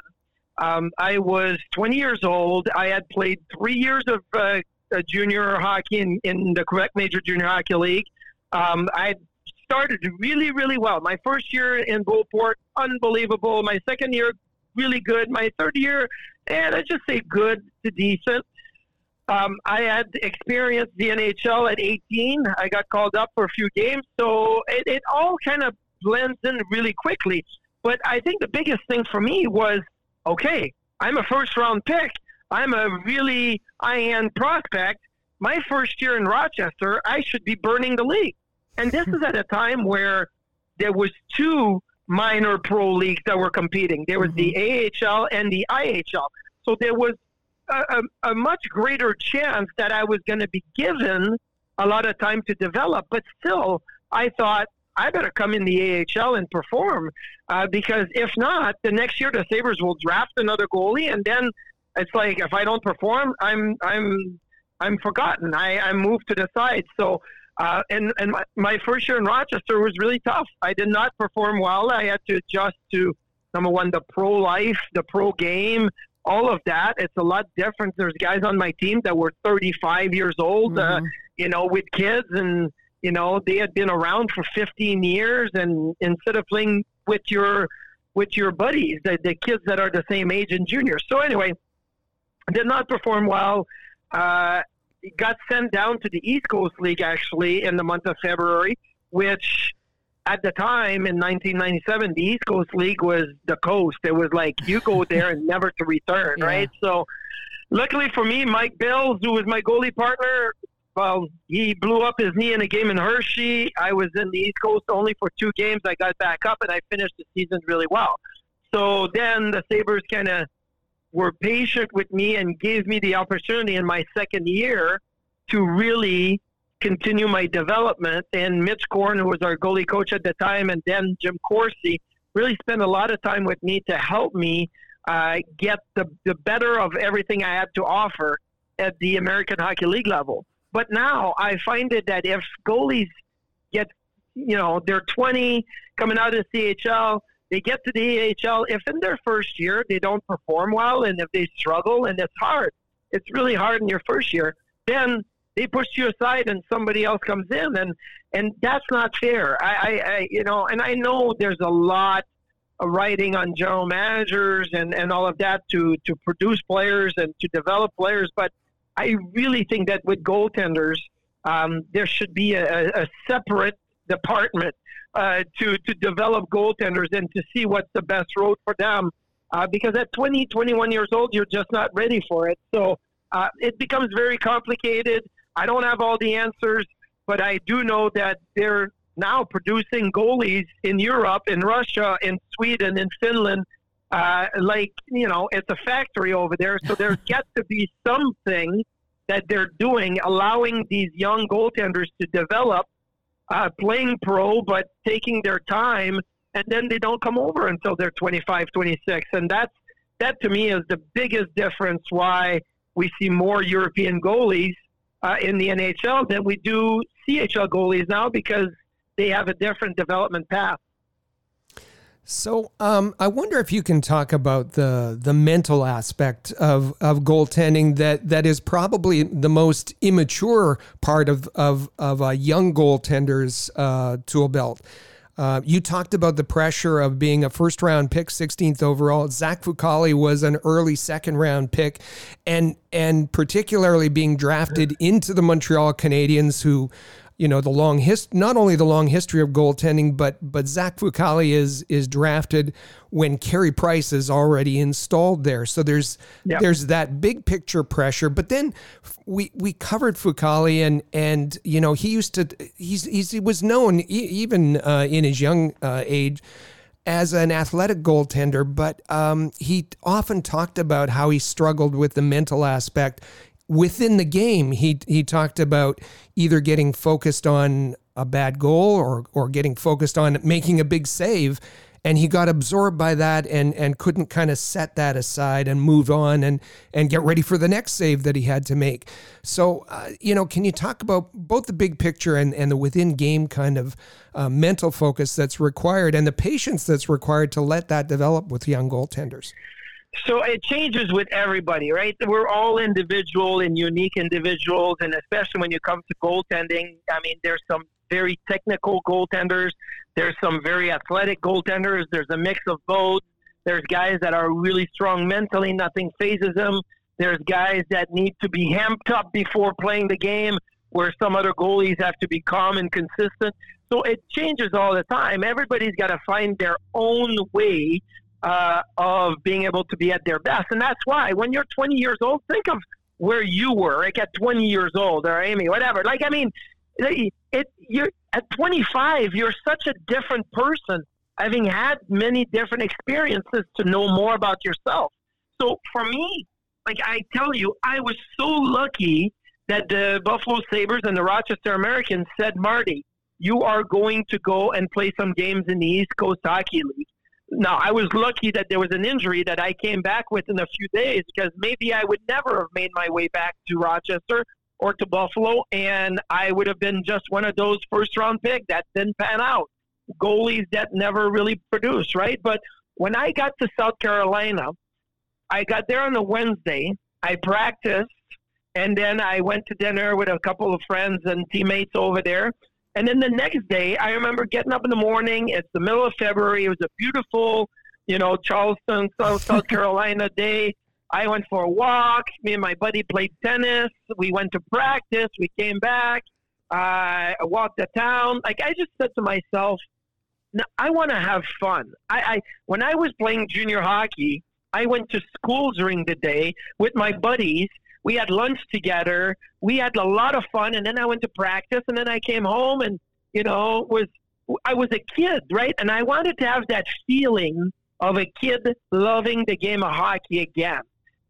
um, I was 20 years old. I had played three years of uh, junior hockey in, in the Quebec Major Junior Hockey League. Um, I started really, really well. My first year in Beauport, unbelievable. My second year, really good. My third year, and I just say good to decent. Um, I had experienced the NHL at 18. I got called up for a few games, so it, it all kind of blends in really quickly. But I think the biggest thing for me was okay, I'm a first round pick. I'm a really high end prospect. My first year in Rochester, I should be burning the league. And this is at a time where there was two minor pro leagues that were competing. There was mm-hmm. the AHL and the IHL. So there was a, a, a much greater chance that I was going to be given a lot of time to develop. But still, I thought I better come in the AHL and perform uh, because if not, the next year the Sabres will draft another goalie, and then it's like if I don't perform, I'm I'm I'm forgotten. I I'm moved to the side. So. Uh, and and my, my first year in Rochester was really tough. I did not perform well. I had to adjust to number one the pro life, the pro game, all of that. It's a lot different. There's guys on my team that were 35 years old, uh, mm-hmm. uh, you know, with kids, and you know they had been around for 15 years. And instead of playing with your with your buddies, the, the kids that are the same age and juniors. So anyway, did not perform well. Uh, got sent down to the East Coast League actually in the month of February, which at the time in 1997, the East Coast League was the coast. It was like you go there and never to return, yeah. right? So, luckily for me, Mike Bills, who was my goalie partner, well, he blew up his knee in a game in Hershey. I was in the East Coast only for two games. I got back up and I finished the season really well. So then the Sabres kind of were patient with me and gave me the opportunity in my second year to really continue my development. And Mitch Korn, who was our goalie coach at the time, and then Jim Corsi, really spent a lot of time with me to help me uh, get the, the better of everything I had to offer at the American Hockey League level. But now I find it that if goalies get, you know, they're 20 coming out of the CHL, they get to the AHL. If in their first year they don't perform well and if they struggle and it's hard, it's really hard in your first year, then they push you aside and somebody else comes in and and that's not fair. I, I, I you know, and I know there's a lot of writing on general managers and, and all of that to, to produce players and to develop players, but I really think that with goaltenders, um, there should be a, a separate department uh, to to develop goaltenders and to see what's the best road for them. Uh, because at 20, 21 years old, you're just not ready for it. So uh, it becomes very complicated. I don't have all the answers, but I do know that they're now producing goalies in Europe, in Russia, in Sweden, in Finland. Uh, like you know, it's a factory over there. So there's got to be something that they're doing, allowing these young goaltenders to develop uh, playing pro, but taking their time, and then they don't come over until they're 25, 26. And that's, that to me is the biggest difference why we see more European goalies uh, in the NHL than we do CHL goalies now because they have a different development path. So um, I wonder if you can talk about the the mental aspect of, of goaltending that, that is probably the most immature part of of, of a young goaltender's uh, tool belt. Uh, you talked about the pressure of being a first round pick, 16th overall. Zach Fucale was an early second round pick, and and particularly being drafted into the Montreal Canadiens, who you know the long his not only the long history of goaltending, but but Zach Fucale is is drafted when Carey Price is already installed there. So there's yep. there's that big picture pressure. But then we we covered Fucale and and you know he used to he's, he's he was known even uh, in his young uh, age as an athletic goaltender, but um, he often talked about how he struggled with the mental aspect within the game, he he talked about either getting focused on a bad goal or or getting focused on making a big save. And he got absorbed by that and and couldn't kind of set that aside and move on and and get ready for the next save that he had to make. So uh, you know can you talk about both the big picture and and the within game kind of uh, mental focus that's required and the patience that's required to let that develop with young goaltenders so it changes with everybody, right? We're all individual and unique individuals, and especially when you come to goaltending, I mean, there's some very technical goaltenders, there's some very athletic goaltenders, there's a mix of both. There's guys that are really strong mentally, nothing phases them. There's guys that need to be hamped up before playing the game, where some other goalies have to be calm and consistent. So it changes all the time. Everybody's got to find their own way uh, of being able to be at their best. And that's why when you're 20 years old, think of where you were, like at 20 years old or Amy, whatever. Like, I mean, it, you're at 25, you're such a different person, having had many different experiences to know more about yourself. So for me, like I tell you, I was so lucky that the Buffalo Sabres and the Rochester Americans said, Marty, you are going to go and play some games in the East Coast Hockey League. Now, I was lucky that there was an injury that I came back with in a few days because maybe I would never have made my way back to Rochester or to Buffalo, and I would have been just one of those first round picks that didn't pan out. Goalies that never really produced, right? But when I got to South Carolina, I got there on a Wednesday. I practiced, and then I went to dinner with a couple of friends and teammates over there. And then the next day, I remember getting up in the morning. It's the middle of February. It was a beautiful, you know, Charleston, South, South Carolina day. I went for a walk. Me and my buddy played tennis. We went to practice. We came back. Uh, I walked the town. Like I just said to myself, I want to have fun. I, I when I was playing junior hockey, I went to school during the day with my buddies, we had lunch together. We had a lot of fun, and then I went to practice, and then I came home, and you know, was I was a kid, right? And I wanted to have that feeling of a kid loving the game of hockey again.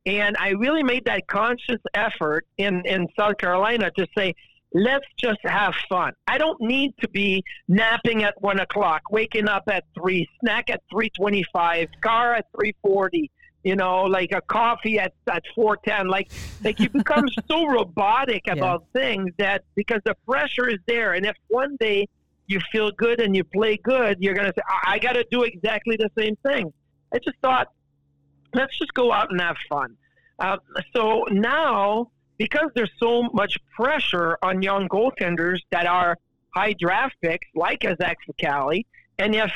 And I really made that conscious effort in, in South Carolina to say, let's just have fun. I don't need to be napping at one o'clock, waking up at three, snack at three twenty-five, car at three forty, you know, like a coffee at, at 410. Like, like you become so robotic about yeah. things that because the pressure is there. And if one day you feel good and you play good, you're going to say, I, I got to do exactly the same thing. I just thought, let's just go out and have fun. Uh, so now, because there's so much pressure on young goaltenders that are high draft picks, like a Zach Fucale, and if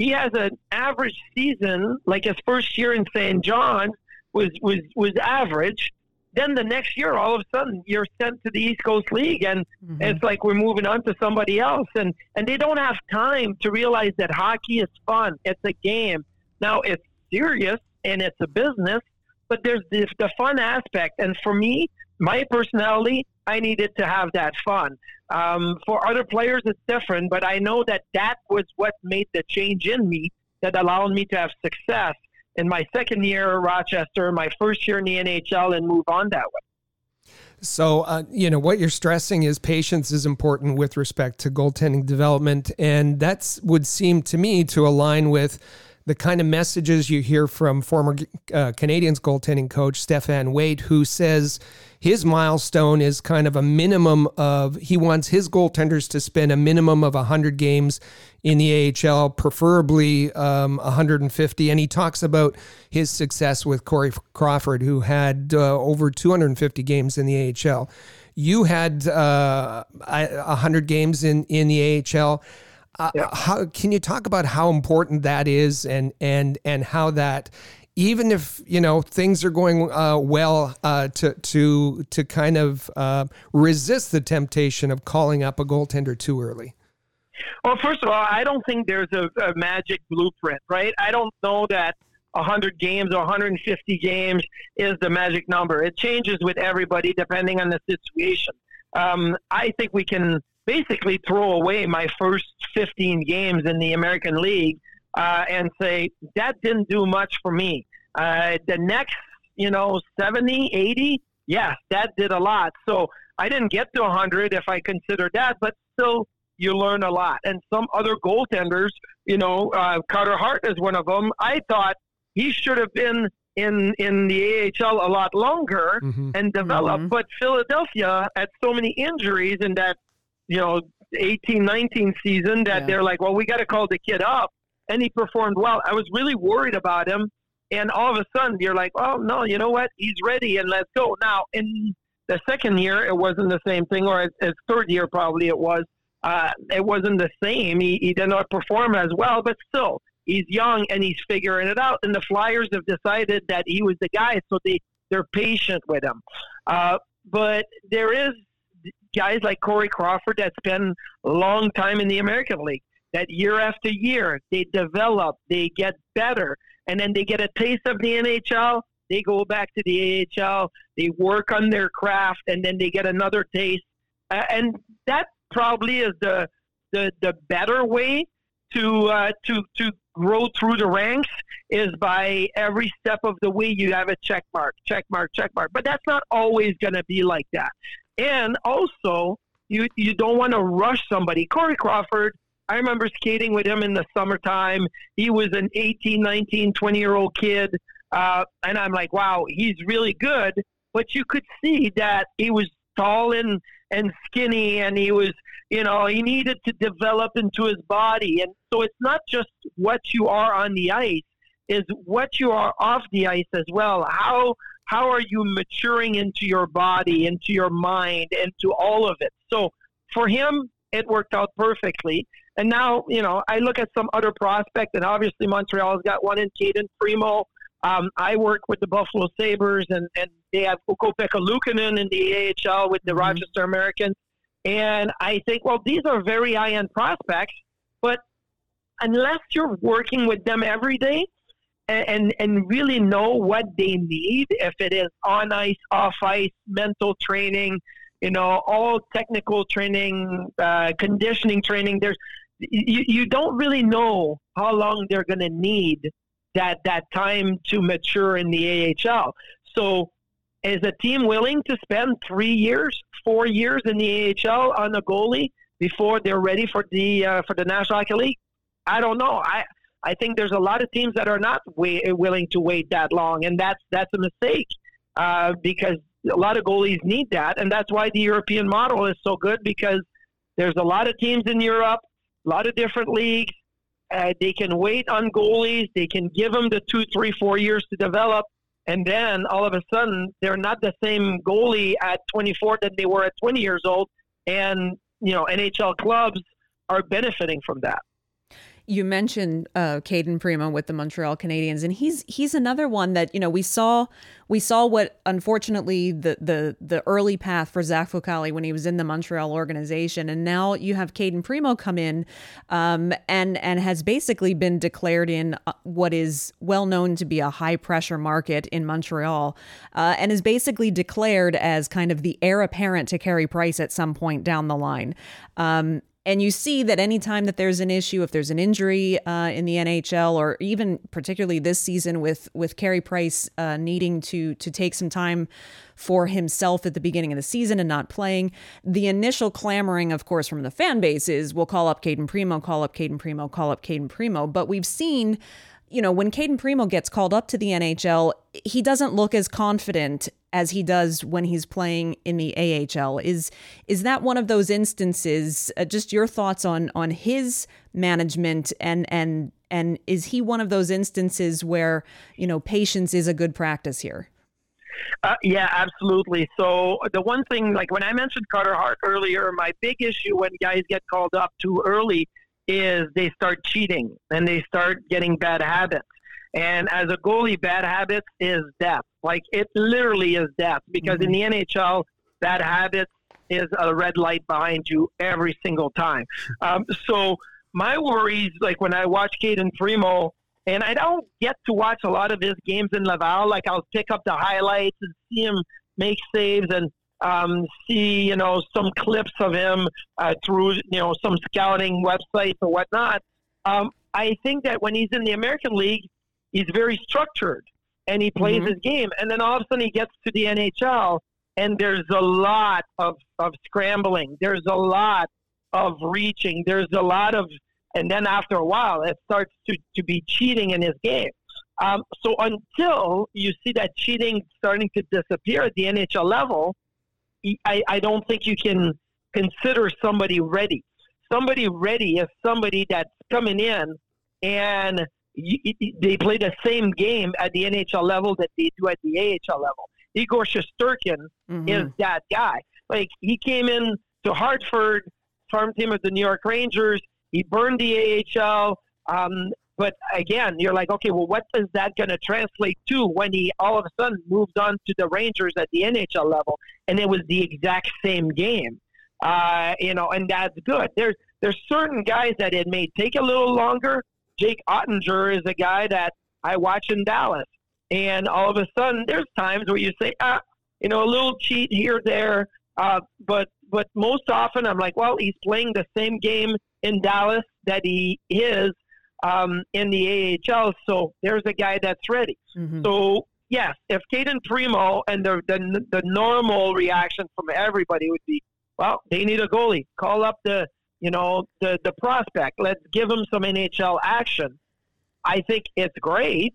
he has an average season, like his first year in St. John was was was average. Then the next year, all of a sudden, you're sent to the East Coast League, and mm-hmm. it's like we're moving on to somebody else, and and they don't have time to realize that hockey is fun. It's a game. Now it's serious and it's a business, but there's this, the fun aspect. And for me, my personality, I needed to have that fun. Um, for other players, it's different, but I know that that was what made the change in me that allowed me to have success in my second year at Rochester, my first year in the NHL, and move on that way. So, uh, you know, what you're stressing is patience is important with respect to goaltending development. And that would seem to me to align with the kind of messages you hear from former uh, Canadiens goaltending coach Stefan Waite, who says his milestone is kind of a minimum of he wants his goaltenders to spend a minimum of 100 games in the AHL, preferably um, 150. And he talks about his success with Corey Crawford, who had uh, over 250 games in the AHL. You had uh, 100 games in, in the AHL. Uh, yeah. How can you talk about how important that is, and and and how that even if you know things are going uh, well, uh, to to to kind of uh, resist the temptation of calling up a goaltender too early? Well, first of all, I don't think there's a, a magic blueprint, right? I don't know that 100 games or 150 games is the magic number. It changes with everybody depending on the situation. Um, I think we can basically throw away my first 15 games in the American League uh, and say that didn't do much for me. Uh, the next, you know, 70, 80, yes, that did a lot. So I didn't get to 100 if I consider that, but still, you learn a lot. And some other goaltenders, you know, uh, Carter Hart is one of them. I thought he should have been in in the AHL a lot longer mm-hmm. and developed. Mm-hmm. But Philadelphia had so many injuries in that, you know, 18, 19 season that yeah. they're like, well, we got to call the kid up and he performed well. I was really worried about him, and all of a sudden you're like, oh no, you know what? He's ready, and let's go. Now in the second year, it wasn't the same thing, or his third year probably it was. Uh, it wasn't the same. He, he did not perform as well, but still, he's young and he's figuring it out. And the Flyers have decided that he was the guy, so they they're patient with him. Uh, but there is guys like Corey Crawford that spend a long time in the American League that year after year they develop, they get better, and then they get a taste of the NHL. They go back to the AHL, they work on their craft, and then they get another taste. Uh, and that probably is the the, the better way to uh, to to grow through the ranks is by every step of the way you have a check mark, check mark, check mark. But that's not always going to be like that. And also, you you don't want to rush somebody. Corey Crawford I remember skating with him in the summertime. He was an 18, 19, 20 year old kid. Uh, and I'm like, wow, he's really good. But you could see that he was tall and, and skinny and he was, you know, he needed to develop into his body. And so it's not just what you are on the ice, is what you are off the ice as well. How how are you maturing into your body, into your mind, into all of it? So for him, it worked out perfectly. And now, you know, I look at some other prospect, and obviously Montreal's got one in Cayden Primeau. Um, I work with the Buffalo Sabres, and, and they have Ukko-Pekka Luukkonen in the AHL with the mm-hmm. Rochester Americans. And I think, well, these are very high end prospects, but unless you're working with them every day and, and, really know what they need, if it is on ice, off ice, mental training, you know, all technical training, uh, conditioning training, there's you, you don't really know how long they're going to need that that time to mature in the AHL. So, is a team willing to spend three years, four years in the AHL on a goalie before they're ready for the uh, for the National Hockey League? I don't know. I I think there's a lot of teams that are not willing to wait that long, and that's that's a mistake uh, because a lot of goalies need that, and that's why the European model is so good because there's a lot of teams in Europe a lot of different leagues. Uh, they can wait on goalies. They can give them the two, three, four years to develop. And then all of a sudden, they're not the same goalie at 24 that they were at 20 years old. And, you know, NHL clubs are benefiting from that you mentioned uh, Cayden Primeau with the Montreal Canadiens, and he's he's another one that you know we saw we saw what unfortunately the the the early path for Zach Fucale when he was in the Montreal organization, and now you have Cayden Primeau come in, um, and and has basically been declared in uh, what is well known to be a high pressure market in Montreal, uh, and is basically declared as kind of the heir apparent to Carey Price at some point down the line. Um, and you see that anytime that there's an issue, if there's an injury uh, in the NHL, or even particularly this season with with Carey Price uh, needing to to take some time for himself at the beginning of the season and not playing, the initial clamoring, of course, from the fan base is, "We'll call up Cayden Primeau, call up Cayden Primeau, call up Cayden Primeau." But we've seen you know, when Cayden Primeau gets called up to the NHL, he doesn't look as confident as he does when he's playing in the AHL. Is is that one of those instances? Uh, just your thoughts on on his management and and and is he one of those instances where you know patience is a good practice here? Uh, yeah, absolutely. So the one thing, like when I mentioned Carter Hart earlier, my big issue when guys get called up too early is they start cheating and they start getting bad habits. And as a goalie, bad habits is death. Like it literally is death because mm-hmm. in the NHL, bad habits is a red light behind you every single time. Um, so my worries, like when I watch Cayden Primeau, and I don't get to watch a lot of his games in Laval. Like I'll pick up the highlights and see him make saves and um, see you know some clips of him uh, through you know some scouting websites or whatnot. Um, I think that when he's in the American League, he's very structured and he plays mm-hmm. his game. And then all of a sudden he gets to the NHL and there's a lot of, of scrambling. There's a lot of reaching. There's a lot of, and then after a while, it starts to, to be cheating in his game. Um, so until you see that cheating starting to disappear at the NHL level, I, I don't think you can consider somebody ready. Somebody ready is somebody that's coming in and they play the same game at the NHL level that they do at the AHL level. Igor Shesterkin mm-hmm. is that guy. Like he came in to Hartford, farm team of the New York Rangers. He burned the AHL. Um, but again, you're like, okay, well, what is that going to translate to when he all of a sudden moves on to the Rangers at the NHL level, and it was the exact same game, uh, you know, and that's good. There's there's certain guys that it may take a little longer. Jake Oettinger is a guy that I watch in Dallas, and all of a sudden, there's times where you say, ah, you know, a little cheat here, there, uh, but but most often I'm like, well, he's playing the same game in Dallas that he is um, in the AHL. So there's a guy that's ready. Mm-hmm. So yes, if Cayden Primeau and the, the the normal reaction from everybody would be, well, they need a goalie. Call up the you know the the prospect. Let's give him some NHL action. I think it's great,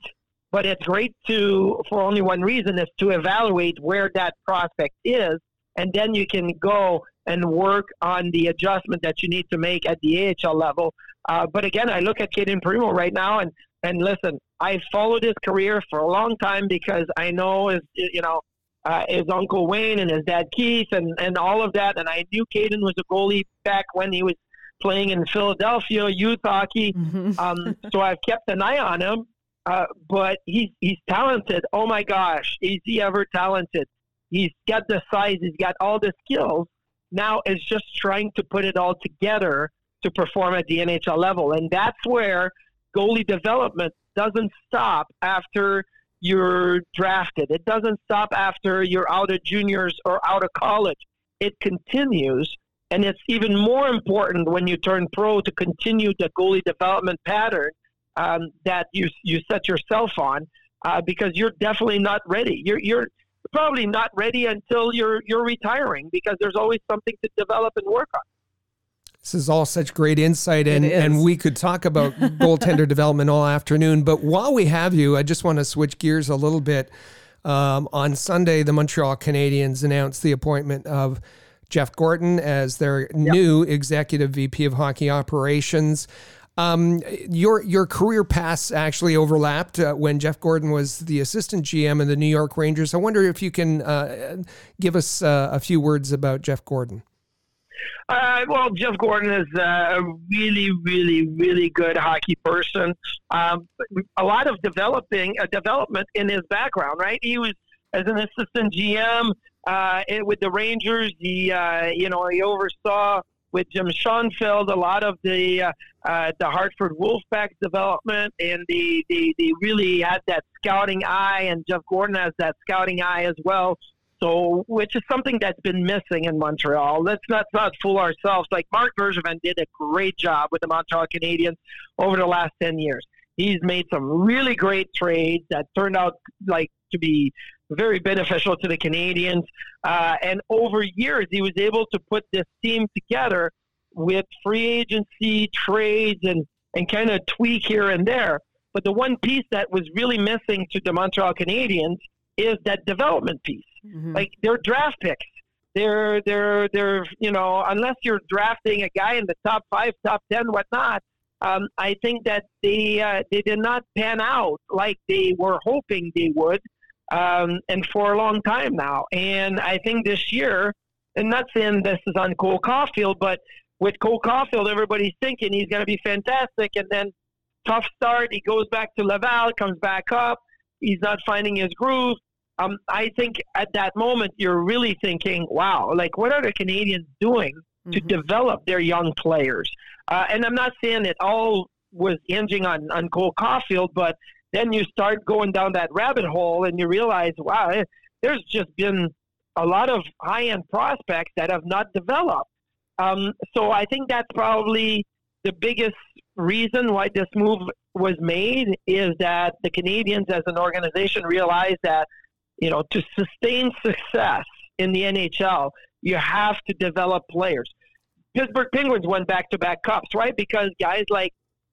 but it's great to for only one reason is to evaluate where that prospect is, and then you can go and work on the adjustment that you need to make at the AHL level. Uh, but again, I look at Cayden Primeau right now, and and listen, I followed his career for a long time because I know his you know uh, his uncle Wayne and his dad Keith and and all of that, and I knew Cayden was a goalie back when he was playing in Philadelphia youth hockey. Mm-hmm. Um, so I've kept an eye on him. Uh, but he's he's talented. Oh my gosh, is he ever talented? He's got the size. He's got all the skills now is just trying to put it all together to perform at the NHL level. And that's where goalie development doesn't stop after you're drafted. It doesn't stop after you're out of juniors or out of college. It continues. And it's even more important when you turn pro to continue the goalie development pattern um, that you, you set yourself on uh, because you're definitely not ready. You're, you're, probably not ready until you're you're retiring because there's always something to develop and work on. This is all such great insight, and, and we could talk about goaltender development all afternoon. But while we have you, I just want to switch gears a little bit. Um, on Sunday, the Montreal Canadiens announced the appointment of Jeff Gorton as their yep. new executive VP of hockey operations. Um, your your career paths actually overlapped uh, when Jeff Gorton was the assistant GM in the New York Rangers. I wonder if you can uh, give us uh, a few words about Jeff Gorton. Uh, well, Jeff Gorton is a really, really, really good hockey person. Um, a lot of developing uh, development in his background, right? He was as an assistant GM uh, with the Rangers. He, you know, he oversaw with Jim Schoenfeld, a lot of the uh, uh, the Hartford Wolfpack development, and the, the, the really had that scouting eye, and Jeff Gorton has that scouting eye as well. So, which is something that's been missing in Montreal. Let's not, not fool ourselves. Like Marc Bergevin did a great job with the Montreal Canadiens over the last ten years. He's made some really great trades that turned out like to be very beneficial to the Canadiens. Uh, and over years, he was able to put this team together with free agency trades and, and kind of tweak here and there. But the one piece that was really missing to the Montreal Canadiens is that development piece. Mm-hmm. Like their draft picks. They're they're they're you know, unless you're drafting a guy in the top five, top ten, whatnot, um, I think that they uh, they did not pan out like they were hoping they would, um, and for a long time now. And I think this year, and not saying this is on Cole Caufield, but with Cole Caufield, everybody's thinking he's going to be fantastic, and then tough start. He goes back to Laval, comes back up. He's not finding his groove. Um, I think at that moment you're really thinking, wow, like what are the Canadiens doing to mm-hmm. develop their young players? Uh, and I'm not saying it all was hinging on, on Cole Caufield, but then you start going down that rabbit hole and you realize, wow, it, there's just been a lot of high end prospects that have not developed. Um, so I think that's probably the biggest reason why this move was made is that the Canadiens as an organization realized that, you know, to sustain success in the NHL, you have to develop players. Pittsburgh Penguins won back to back cups, right? Because guys like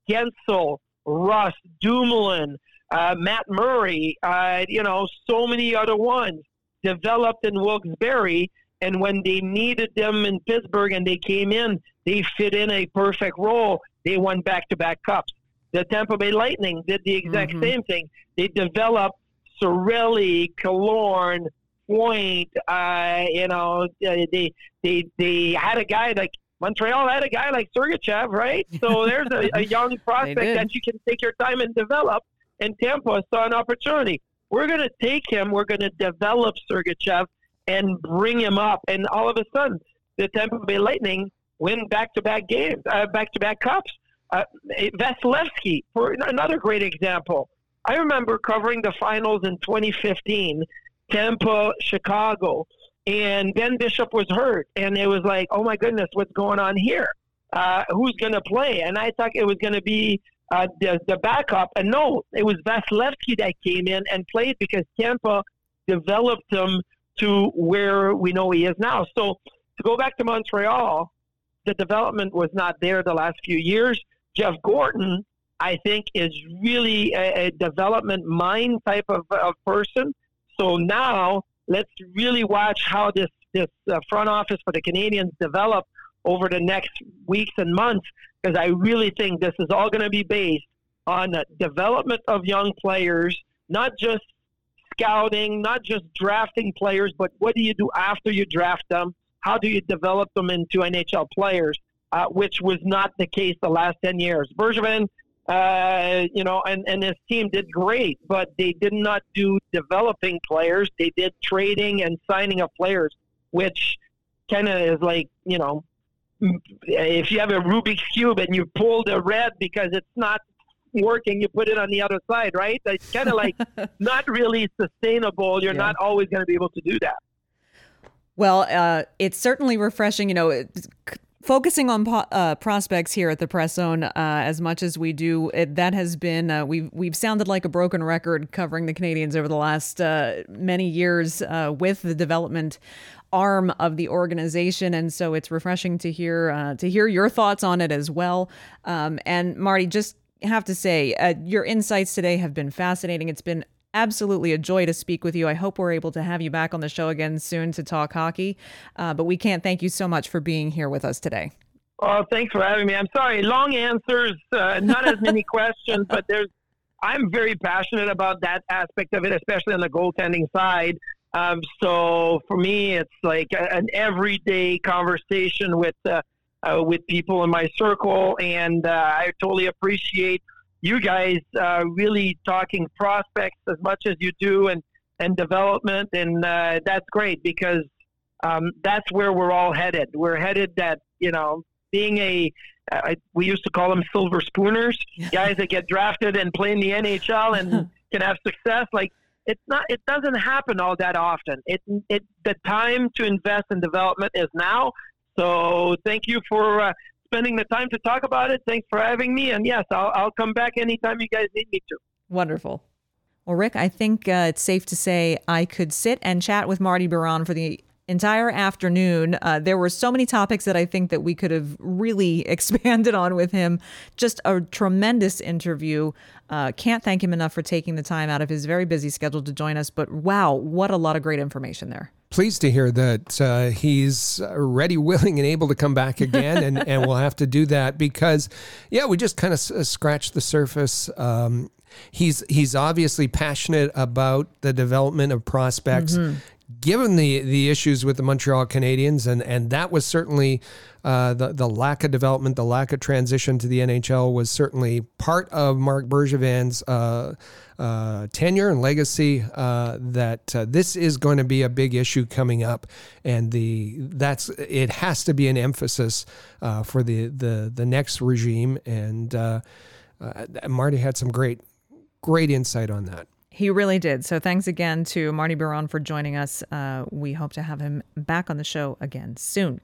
Guentzel, Rust, Dumoulin, uh, Matt Murray, uh, you know, so many other ones developed in Wilkes-Barre. And when they needed them in Pittsburgh and they came in, they fit in a perfect role. They won back to back cups. The Tampa Bay Lightning did the exact mm-hmm. same thing. They developed Cirelli, Killorn, Point. Uh, you know, they they they had a guy like Montreal had a guy like Sergachev, right? So there's a, a young prospect that you can take your time and develop. And Tampa saw an opportunity. We're going to take him. We're going to develop Sergachev and bring him up. And all of a sudden, the Tampa Bay Lightning win back-to-back games, uh, back-to-back cups. Uh, Vasilevskiy, for another great example. I remember covering the finals in 2015, Tampa, Chicago and Ben Bishop was hurt, and it was like, oh my goodness, what's going on here? Uh, who's going to play? And I thought it was going to be uh, the, the backup, and no, it was Vasilevskiy that came in and played because Tampa developed him to where we know he is now. So to go back to Montreal, the development was not there the last few years. Jeff Gorton, I think, is really a, a development mind type of, of person. So now let's really watch how this this uh, front office for the Canadiens develop over the next weeks and months because I really think this is all going to be based on the development of young players, not just scouting, not just drafting players, but what do you do after you draft them? How do you develop them into NHL players? Uh, which was not the case the last 10 years. Bergevin uh, you know, and, and his team did great, but they did not do developing players. They did trading and signing of players, which kind of is like, you know, if you have a Rubik's Cube and you pull the red because it's not working, you put it on the other side, right? It's kind of like not really sustainable. You're yeah. not always going to be able to do that. Well, uh, it's certainly refreshing. You know, focusing on po- uh, prospects here at the press zone uh, as much as we do it, that has been uh, we've we've sounded like a broken record covering the Canadiens over the last uh, many years uh, with the development arm of the organization. And so it's refreshing to hear uh, to hear your thoughts on it as well. Um, and Marty just have to say your insights today have been fascinating. It's been absolutely a joy to speak with you. I hope we're able to have you back on the show again soon to talk hockey. Uh, but we can't thank you so much for being here with us today. Oh, thanks for having me. I'm sorry, long answers, uh, not as many questions, but there's. I'm very passionate about that aspect of it, especially on the goaltending side. Um, so for me, it's like an everyday conversation with uh, uh, with people in my circle, and uh, I totally appreciate you guys uh, really talking prospects as much as you do and, and development. And uh, that's great because um, that's where we're all headed. We're headed that, you know, being a, uh, we used to call them silver spooners, guys that get drafted and play in the NHL and can have success. Like, it's not, it doesn't happen all that often. It, it, the time to invest in development is now. So thank you for uh, spending the time to talk about it. Thanks for having me. And yes, I'll, I'll come back anytime you guys need me to. Wonderful. Well, Rick, I think uh, it's safe to say I could sit and chat with Marty Biron for the entire afternoon. Uh, there were so many topics that I think that we could have really expanded on with him. Just a tremendous interview. Uh, can't thank him enough for taking the time out of his very busy schedule to join us. But wow, what a lot of great information there. Pleased to hear that uh, he's ready, willing, and able to come back again, and, and we'll have to do that because, yeah, we just kind of s- scratched the surface. Um, he's he's obviously passionate about the development of prospects. Mm-hmm. Given the the issues with the Montreal Canadiens, and and that was certainly uh, the the lack of development, the lack of transition to the NHL was certainly part of Marc Bergevin's uh, uh, tenure and legacy. Uh, that uh, this is going to be a big issue coming up, and the that's it has to be an emphasis uh, for the the the next regime. And Marty had some great great insight on that. He really did. So thanks again to Marty Biron for joining us. Uh, we hope to have him back on the show again soon.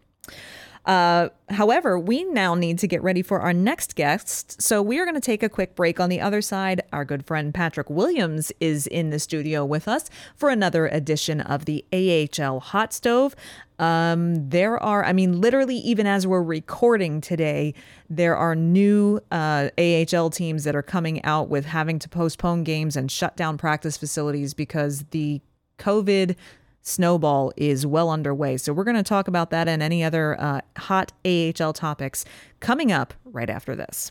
Uh, however, we now need to get ready for our next guest. So we are going to take a quick break. On the other side, our good friend Patrick Williams is in the studio with us for another edition of the AHL Hot Stove. Um, there are, I mean, literally, even as we're recording today, there are new uh, AHL teams that are coming out with having to postpone games and shut down practice facilities because the COVID snowball is well underway. So we're going to talk about that and any other uh, hot AHL topics coming up right after this.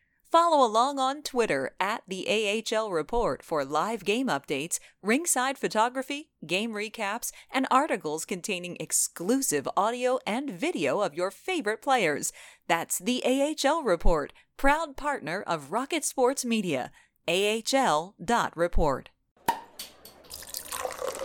Follow along on Twitter at the AHL Report for live game updates, ringside photography, game recaps, and articles containing exclusive audio and video of your favorite players. That's the AHL Report, proud partner of Rocket Sports Media. AHL.report.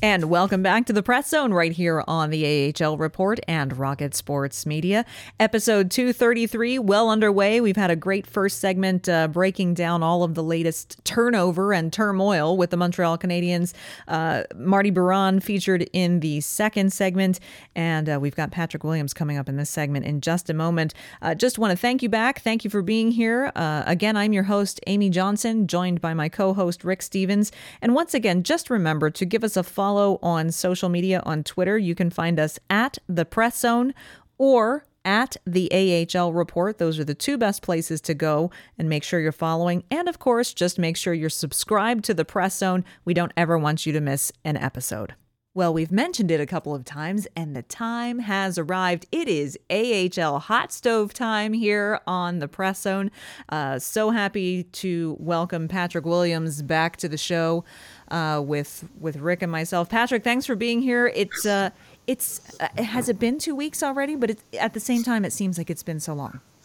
And welcome back to the Press Zone right here on the AHL Report and Rocket Sports Media. Episode 233, well underway. We've had a great first segment uh, breaking down all of the latest turnover and turmoil with the Montreal Canadiens. Uh, Marty Biron featured in the second segment, and uh, we've got Patrick Williams coming up in this segment in just a moment. Uh, just want to thank you back. Thank you for being here. Uh, again, I'm your host, Amy Johnson, joined by my co host, Rick Stephens. And once again, just remember to give us a follow follow on social media on Twitter. You can find us at the Press Zone or at the AHL Report. Those are the two best places to go and make sure you're following. And of course, just make sure you're subscribed to the Press Zone. We don't ever want you to miss an episode. Well, we've mentioned it a couple of times, and the time has arrived. It is AHL hot stove time here on the Press Zone. Uh, so happy to welcome Patrick Williams back to the show uh, with with Rick and myself. Patrick, thanks for being here. It's uh, it's uh, has it been two weeks already? But it, at the same time, it seems like it's been so long.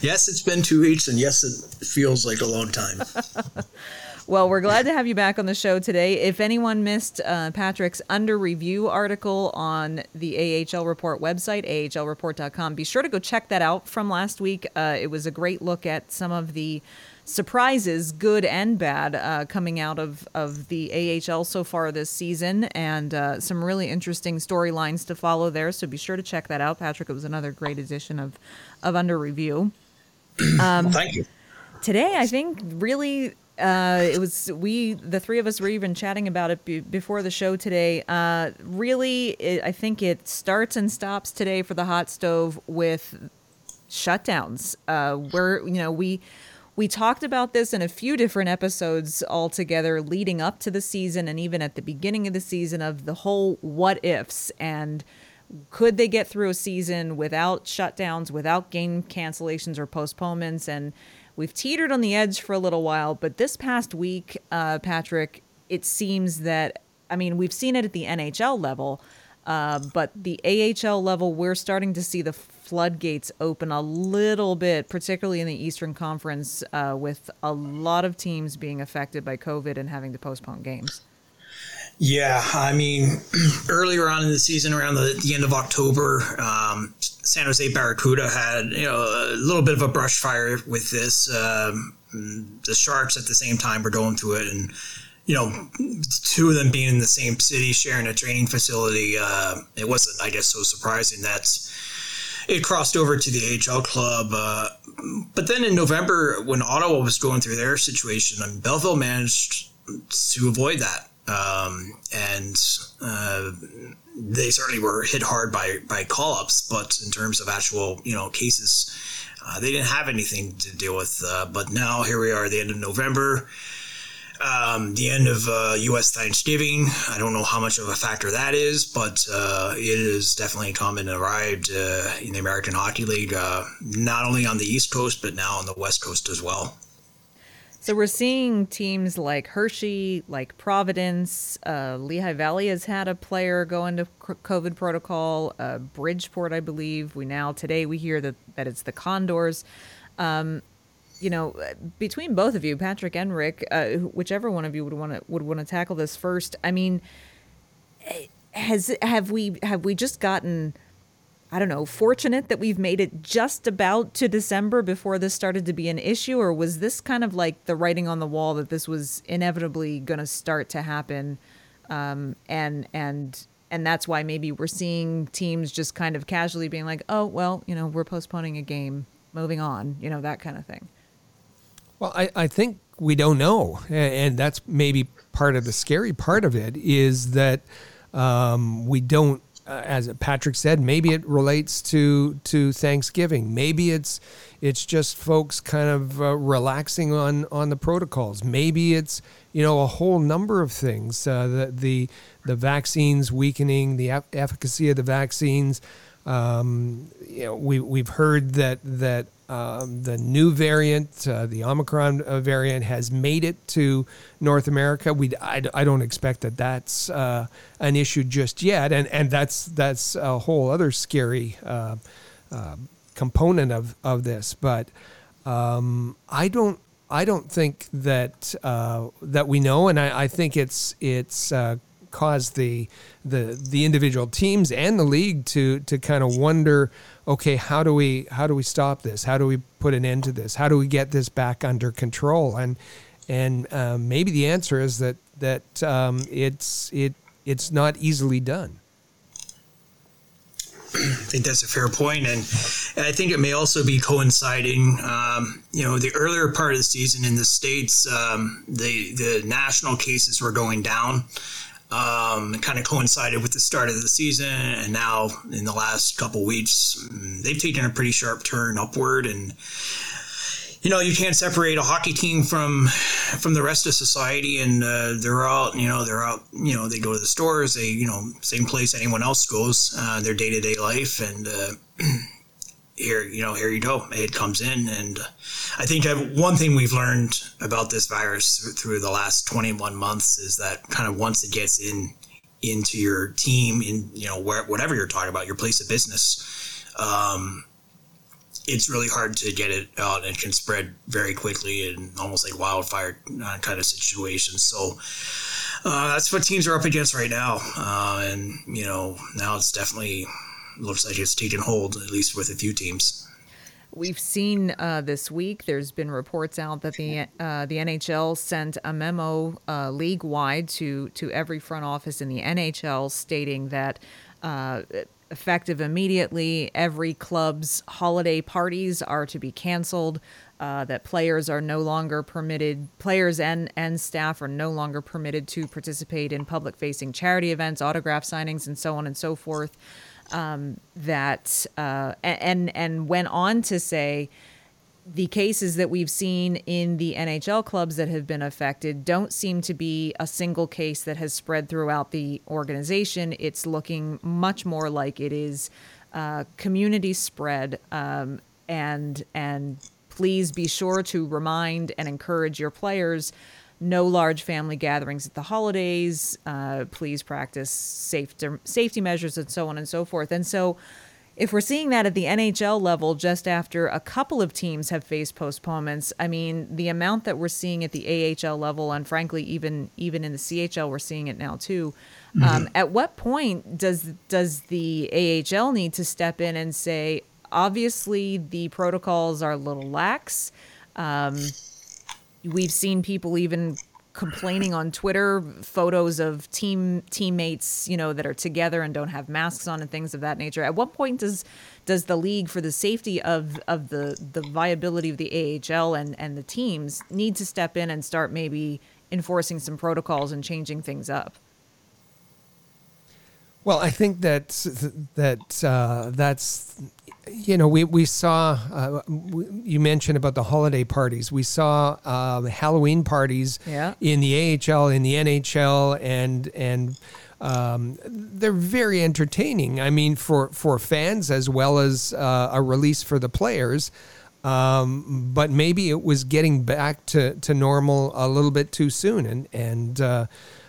yes, it's been two weeks, and yes, it feels like a long time. Well, we're glad to have you back on the show today. If anyone missed uh, Patrick's under review article on the AHL Report website, ahlreport.com, be sure to go check that out from last week. Uh, it was a great look at some of the surprises, good and bad, uh, coming out of, of the AHL so far this season, and uh, some really interesting storylines to follow there. So be sure to check that out, Patrick. It was another great edition of, of Under Review. Um, well, thank you. Today, I think really uh, it was we the three of us were even chatting about it be, before the show today. Uh, really, it, I think it starts and stops today for the hot stove with shutdowns. Uh, where you know we we talked about this in a few different episodes altogether leading up to the season and even at the beginning of the season of the whole what ifs and could they get through a season without shutdowns, without game cancellations or postponements? And We've teetered on the edge for a little while, but this past week, uh, Patrick, it seems that, I mean, we've seen it at the NHL level, uh, but the AHL level, we're starting to see the floodgates open a little bit, particularly in the Eastern Conference, uh, with a lot of teams being affected by COVID and having to postpone games. Yeah, I mean, earlier on in the season, around the, the end of October, um, San Jose Barracuda had you know a little bit of a brush fire with this. Um, the Sharks at the same time were going through it, and you know, two of them being in the same city, sharing a training facility, uh, it wasn't, I guess, so surprising that it crossed over to the AHL club. Uh, but then in November, when Ottawa was going through their situation, I mean, Belleville managed to avoid that. Um, and uh, they certainly were hit hard by by call ups, but in terms of actual you know cases, uh, they didn't have anything to deal with. Uh, but now here we are, the end of November. Um, the end of uh, U.S. Thanksgiving. I don't know how much of a factor that is, but uh, it is definitely come and arrived uh, in the American Hockey League, uh, not only on the East Coast, but now on the West Coast as well. So we're seeing teams like Hershey, like Providence, uh, Lehigh Valley has had a player go into COVID protocol. Uh, Bridgeport, I believe. We now today we hear that that it's the Condors. Um, you know, between both of you, Patrick and Rick, uh, whichever one of you would want to would want to tackle this first. I mean, has have we have we just gotten I don't know, fortunate that we've made it just about to December before this started to be an issue? Or was this kind of like the writing on the wall that this was inevitably going to start to happen? Um, and, and, and that's why maybe we're seeing teams just kind of casually being like, oh, well, you know, we're postponing a game, moving on, you know, that kind of thing. Well, I, I think we don't know. And that's maybe part of the scary part of it is that um, we don't uh, as Patrick said, maybe it relates to to Thanksgiving. Maybe it's it's just folks kind of uh, relaxing on on the protocols. Maybe it's you know a whole number of things. Uh, the the the vaccines weakening, the efficacy of the vaccines. Um, you know, we we've heard that that um, the new variant, uh, the Omicron uh, variant, has made it to North America. We, I, I don't expect that that's uh, an issue just yet, and and that's that's a whole other scary uh, uh, component of of this. But um, I don't I don't think that uh, that we know, and I, I think it's it's caused the the the individual teams and the league to to kind of wonder okay, how do we how do we stop this? How do we put an end to this? How do we get this back under control? And and um, maybe the answer is that that um, it's it it's not easily done. I think that's a fair point, and I think it may also be coinciding. Um, you know, the earlier part of the season in the states, um, the the national cases were going down, um, kind of coincided with the start of the season, and now in the last couple weeks, mm, they've taken a pretty sharp turn upward. And you know you can't separate a hockey team from from the rest of society and uh, they're out you know they're out you know they go to the stores they you know same place anyone else goes uh, their day-to-day life and uh, here you know here you go it comes in and i think one thing we've learned about this virus through the last 21 months is that kind of once it gets in into your team in you know where, whatever you're talking about your place of business um, it's really hard to get it out and can spread very quickly and almost like wildfire uh, kind of situations. So uh, that's what teams are up against right now. Uh, and, you know, now it's definitely looks like it's taken hold, at least with a few teams. We've seen uh, this week. There's been reports out that the uh, the NHL sent a memo uh, league wide to to every front office in the NHL stating that uh, effective immediately. Every club's holiday parties are to be canceled. Uh, that players are no longer permitted, players and, and staff are no longer permitted to participate in public facing charity events, autograph signings, and so on and so forth. Um, that uh, and and went on to say the cases that we've seen in the NHL clubs that have been affected don't seem to be a single case that has spread throughout the organization. It's looking much more like it is uh, community spread. Um, and and please be sure to remind and encourage your players. No large family gatherings at the holidays. Uh, please practice safe safety measures and so on and so forth. And so if we're seeing that at the NHL level just after a couple of teams have faced postponements, I mean, the amount that we're seeing at the AHL level and frankly even even in the CHL we're seeing it now too. Mm-hmm. Um, at what point does does the AHL need to step in and say obviously the protocols are a little lax? Um, we've seen people even complaining on Twitter photos of team teammates, you know, that are together and don't have masks on and things of that nature. At what point does does the league, for the safety of of the the viability of the AHL and and the teams, need to step in and start maybe enforcing some protocols and changing things up? Well, I think that that uh, that's you know, we, we saw, uh, you mentioned about the holiday parties. We saw uh, Halloween parties yeah. in the AHL, in the NHL, and, and um, they're very entertaining. I mean, for, for fans as well as uh, a release for the players. Um, but maybe it was getting back to, to normal a little bit too soon. And, and, uh,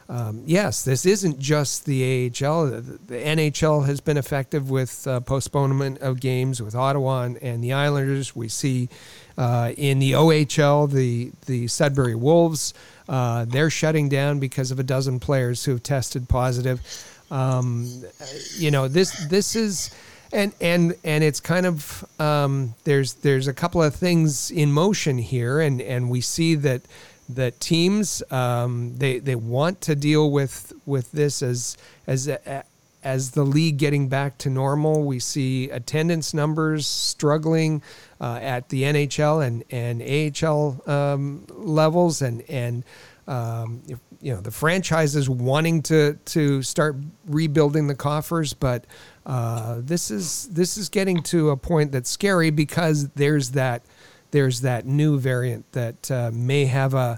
um, yes, this isn't just the AHL. The, NHL has been effective with uh, postponement of games with Ottawa and, and the Islanders. We see uh, in the OHL the the Sudbury Wolves. Uh, they're shutting down because of a dozen players who have tested positive. Um, you know this this is and and and it's kind of um, there's there's a couple of things in motion here, and and we see that that teams um, they they want to deal with with this as as as the league getting back to normal. We see attendance numbers struggling uh, at the NHL and and AHL um, levels, and and um, you know the franchises wanting to to start rebuilding the coffers, but uh, this is this is getting to a point that's scary because there's that there's that new variant that uh, may have a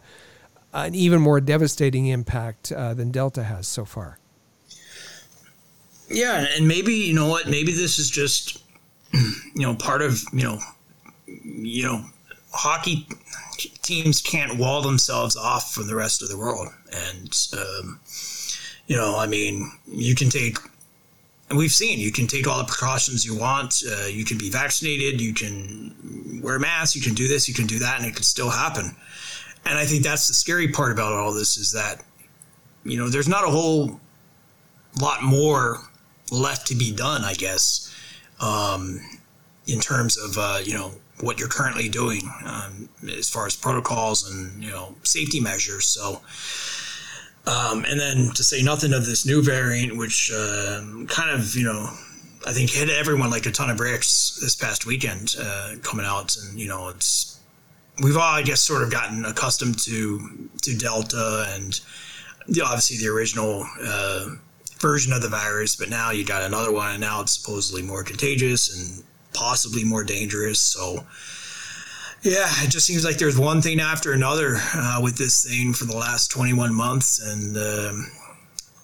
an even more devastating impact uh, than Delta has so far. Yeah, and maybe you know what? Maybe this is just you know part of you know you know hockey teams can't wall themselves off from the rest of the world, and um, you know, I mean, you can take and we've seen you can take all the precautions you want. Uh, you can be vaccinated. You can wear masks. You can do this. You can do that, and it can still happen. And I think that's the scary part about all this is that you know there's not a whole lot more left to be done. I guess um, in terms of uh, you know what you're currently doing um, as far as protocols and you know safety measures. So um, and then to say nothing of this new variant, which uh, kind of, you know, I think hit everyone like a ton of bricks this past weekend uh, coming out. And, you know, it's, we've all, I guess, sort of gotten accustomed to, to Delta and the, obviously the original uh, version of the virus, but now you got another one and now it's supposedly more contagious and possibly more dangerous. So, Yeah, it just seems like there's one thing after another uh, with this thing for the last 21 months. And, um,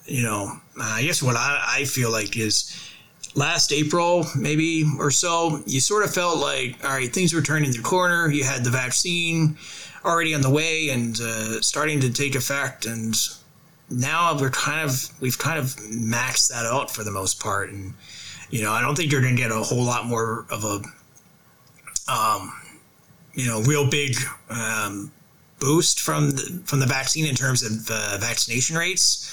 you know, I guess what I, I feel like is last April, maybe or so, you sort of felt like, all right, things were turning the corner. You had the vaccine already on the way and uh, starting to take effect. And now we're kind of, we've kind of maxed that out for the most part. And, you know, I don't think you're going to get a whole lot more of a, um, you know, real big um, boost from the, from the vaccine in terms of uh, vaccination rates.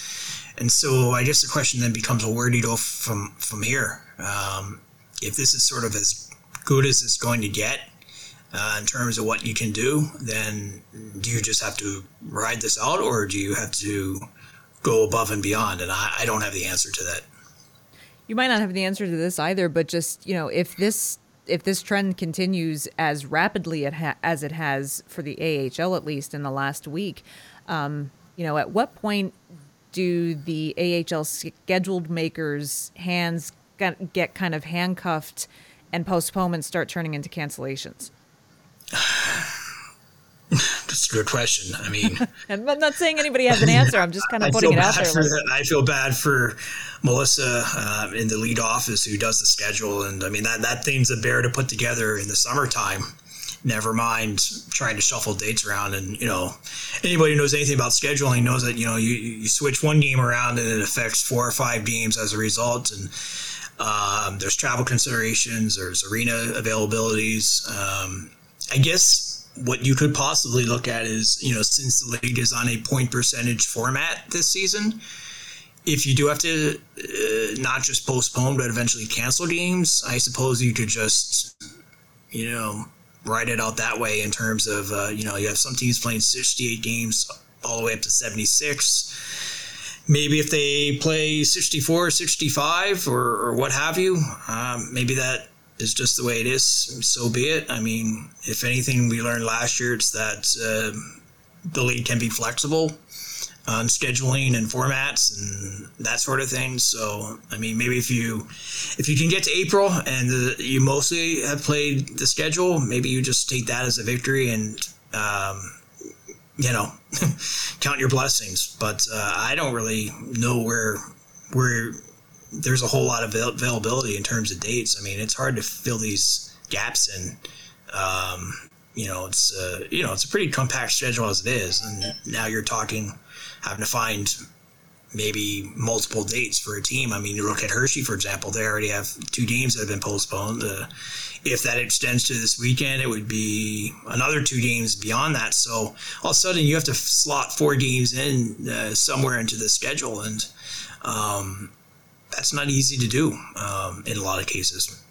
And so I guess the question then becomes, well, where do you go from from here? Um, if this is sort of as good as it's going to get uh, in terms of what you can do, then do you just have to ride this out, or do you have to go above and beyond? And I, I don't have the answer to that. You might not have the answer to this either, but just you know, if this if this trend continues as rapidly as it has for the AHL, at least in the last week, um, you know, at what point do the AHL scheduled makers' hands get kind of handcuffed and postponements start turning into cancellations? That's a good question. I mean, I'm not saying anybody has an answer. I'm just kind of putting it out there. I feel bad for Melissa uh, in the lead office who does the schedule, and I mean that that thing's a bear to put together in the summertime. Never mind trying to shuffle dates around, and you know anybody who knows anything about scheduling knows that you know you, you switch one game around and it affects four or five games as a result, and um, there's travel considerations, there's arena availabilities. Um, I guess what you could possibly look at is, you know, since the league is on a point percentage format this season, if you do have to uh, not just postpone but eventually cancel games, I suppose you could just, you know, write it out that way in terms of, uh, you know, you have some teams playing 68 games all the way up to 76. Maybe if they play 64, or 65, or, or what have you, um, maybe that is just the way it is. So be it. I mean, if anything we learned last year, it's that uh, the league can be flexible on scheduling and formats and that sort of thing. So, I mean, maybe if you if you can get to April and the, you mostly have played the schedule, maybe you just take that as a victory and um, you know count your blessings. But uh, I don't really know where where there's a whole lot of availability in terms of dates. I mean, it's hard to fill these gaps in. Um, you know, it's uh, you know it's a pretty compact schedule as it is, and now you're talking having to find maybe multiple dates for a team. I mean, you look at Hershey, for example; they already have two games that have been postponed. Uh, if that extends to this weekend, it would be another two games beyond that. So all of a sudden, you have to slot four games in uh, somewhere into the schedule, and um, that's not easy to do um, in a lot of cases.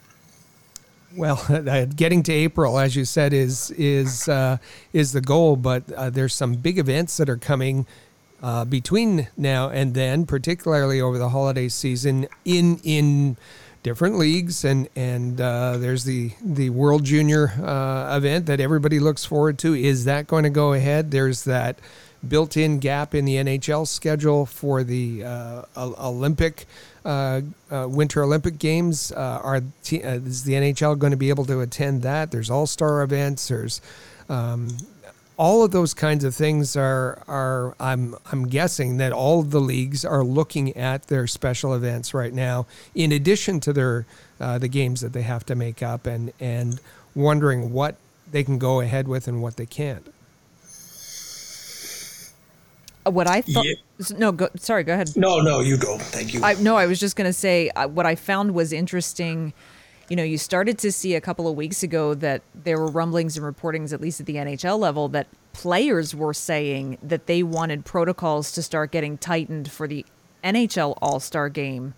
Well, uh, getting to April, as you said, is is uh, is the goal. But uh, there's some big events that are coming uh, between now and then, particularly over the holiday season in in different leagues. And and uh, there's the the World Junior uh, event that everybody looks forward to. Is that going to go ahead? There's that built-in gap in the NHL schedule for the Olympic uh, uh, Winter Olympic Games. Uh, are t- uh, is the NHL going to be able to attend that? There's All Star events. There's um, all of those kinds of things are are I'm I'm guessing that all of the leagues are looking at their special events right now, in addition to their uh, the games that they have to make up and and wondering what they can go ahead with and what they can't. What I thought. Yeah. No, go, sorry. Go ahead. No, no, you go. Thank you. I, no, I was just going to say uh, what I found was interesting. You know, you started to see a couple of weeks ago that there were rumblings and reportings, at least at the NHL level, that players were saying that they wanted protocols to start getting tightened for the NHL All Star Game.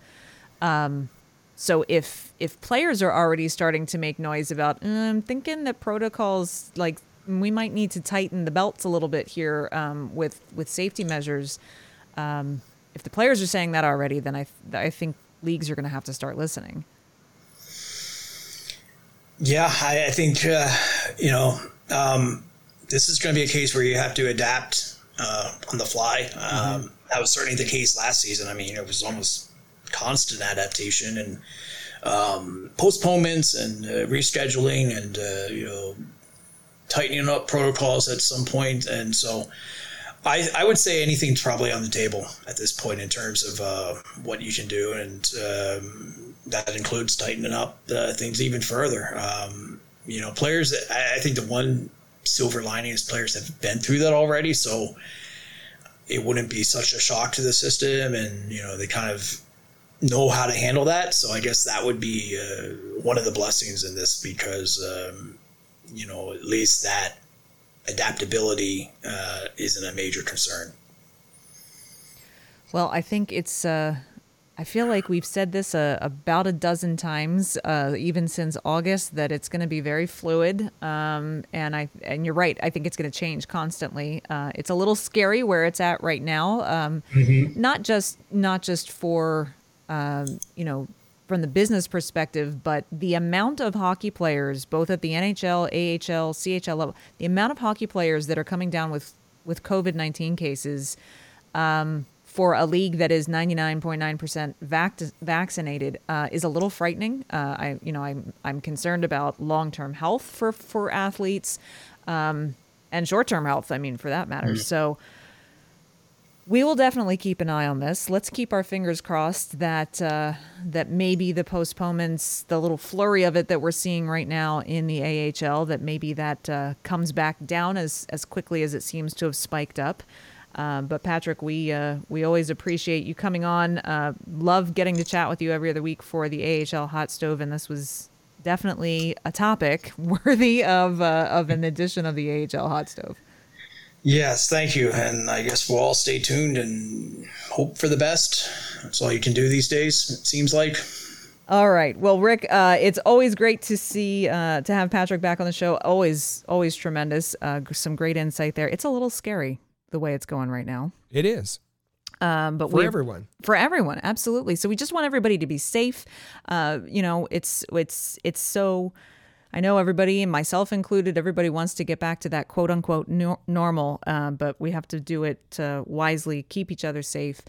Um, so if if players are already starting to make noise about, mm, I'm thinking that protocols like we might need to tighten the belts a little bit here um, with with safety measures. Um, if the players are saying that already, then I th- I think leagues are going to have to start listening. Yeah, I, I think uh, you know um, this is going to be a case where you have to adapt uh, on the fly. Mm-hmm. That was certainly the case last season. I mean, it was almost constant adaptation and um, postponements and uh, rescheduling and uh, you know tightening up protocols at some point. point, and so I, I would say anything's probably on the table at this point in terms of uh, what you can do, and um, that includes tightening up uh, things even further. Um, you know, players. I, I think the one silver lining is players have been through that already, so it wouldn't be such a shock to the system, and you know they kind of know how to handle that. So I guess that would be uh, one of the blessings in this because um, you know at least that adaptability uh, isn't a major concern. Well, I think it's. Uh, I feel like we've said this uh, about a dozen times, uh, even since August, that it's going to be very fluid. Um, and I and you're right. I think it's going to change constantly. Uh, it's a little scary where it's at right now. Um, mm-hmm. Not just not just for um, you know from the business perspective, but the amount of hockey players, both at the NHL, AHL, CHL level, the amount of hockey players that are coming down with with COVID nineteen cases um, for a league that is ninety nine point nine percent vaccinated uh, is a little frightening. Uh, I you know I'm I'm concerned about long term health for for athletes um, and short term health. I mean, for that matter. Mm. So we will definitely keep an eye on this. Let's keep our fingers crossed that uh, that maybe the postponements, the little flurry of it that we're seeing right now in the AHL, that maybe that uh, comes back down as as quickly as it seems to have spiked up. Um, but Patrick, we uh, we always appreciate you coming on. Uh, love getting to chat with you every other week for the AHL hot stove, and this was definitely a topic worthy of uh, of an edition of the AHL hot stove. Yes, thank you. And I guess we'll all stay tuned and hope for the best. That's all you can do these days, it seems like. All right. Well, Rick, uh, it's always great to see uh, to have Patrick back on the show. Always, always tremendous. Uh, some great insight there. It's a little scary the way it's going right now. It is. Um, but for everyone, for everyone, absolutely. So we just want everybody to be safe. Uh, you know, it's it's it's so I know everybody, myself included, everybody wants to get back to that quote unquote normal, uh, but we have to do it uh, wisely, keep each other safe.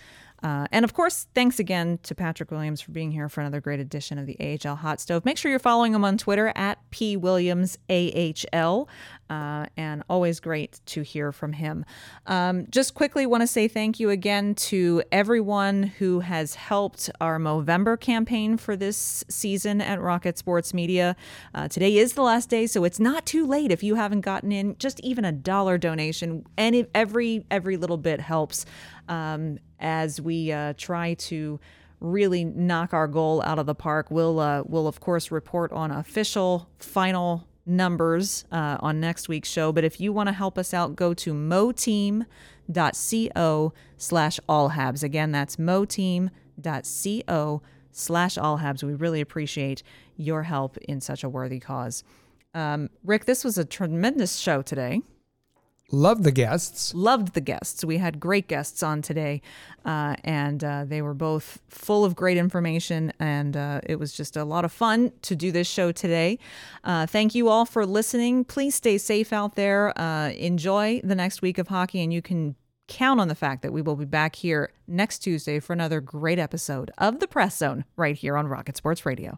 Uh, and of course, thanks again to Patrick Williams for being here for another great edition of the AHL Hot Stove. Make sure you're following him on Twitter at P Williams AHL, uh, and always great to hear from him. Um, just quickly, want to say thank you again to everyone who has helped our Movember campaign for this season at Rocket Sports Media. Uh, today is the last day, so it's not too late if you haven't gotten in just even a dollar donation. And every every little bit helps um, as we uh, try to really knock our goal out of the park. We'll uh, we'll of course report on official final numbers uh, on next week's show. But if you want to help us out, go to moteam.co slash allhabs. Again, that's moteam.co slash allhabs. We really appreciate your help in such a worthy cause. Um, Rick, this was a tremendous show today. Loved the guests. Loved the guests. We had great guests on today, uh, and uh, they were both full of great information, and uh, it was just a lot of fun to do this show today. Uh, thank you all for listening. Please stay safe out there. Uh, enjoy the next week of hockey, and you can count on the fact that we will be back here next Tuesday for another great episode of the Press Zone right here on Rocket Sports Radio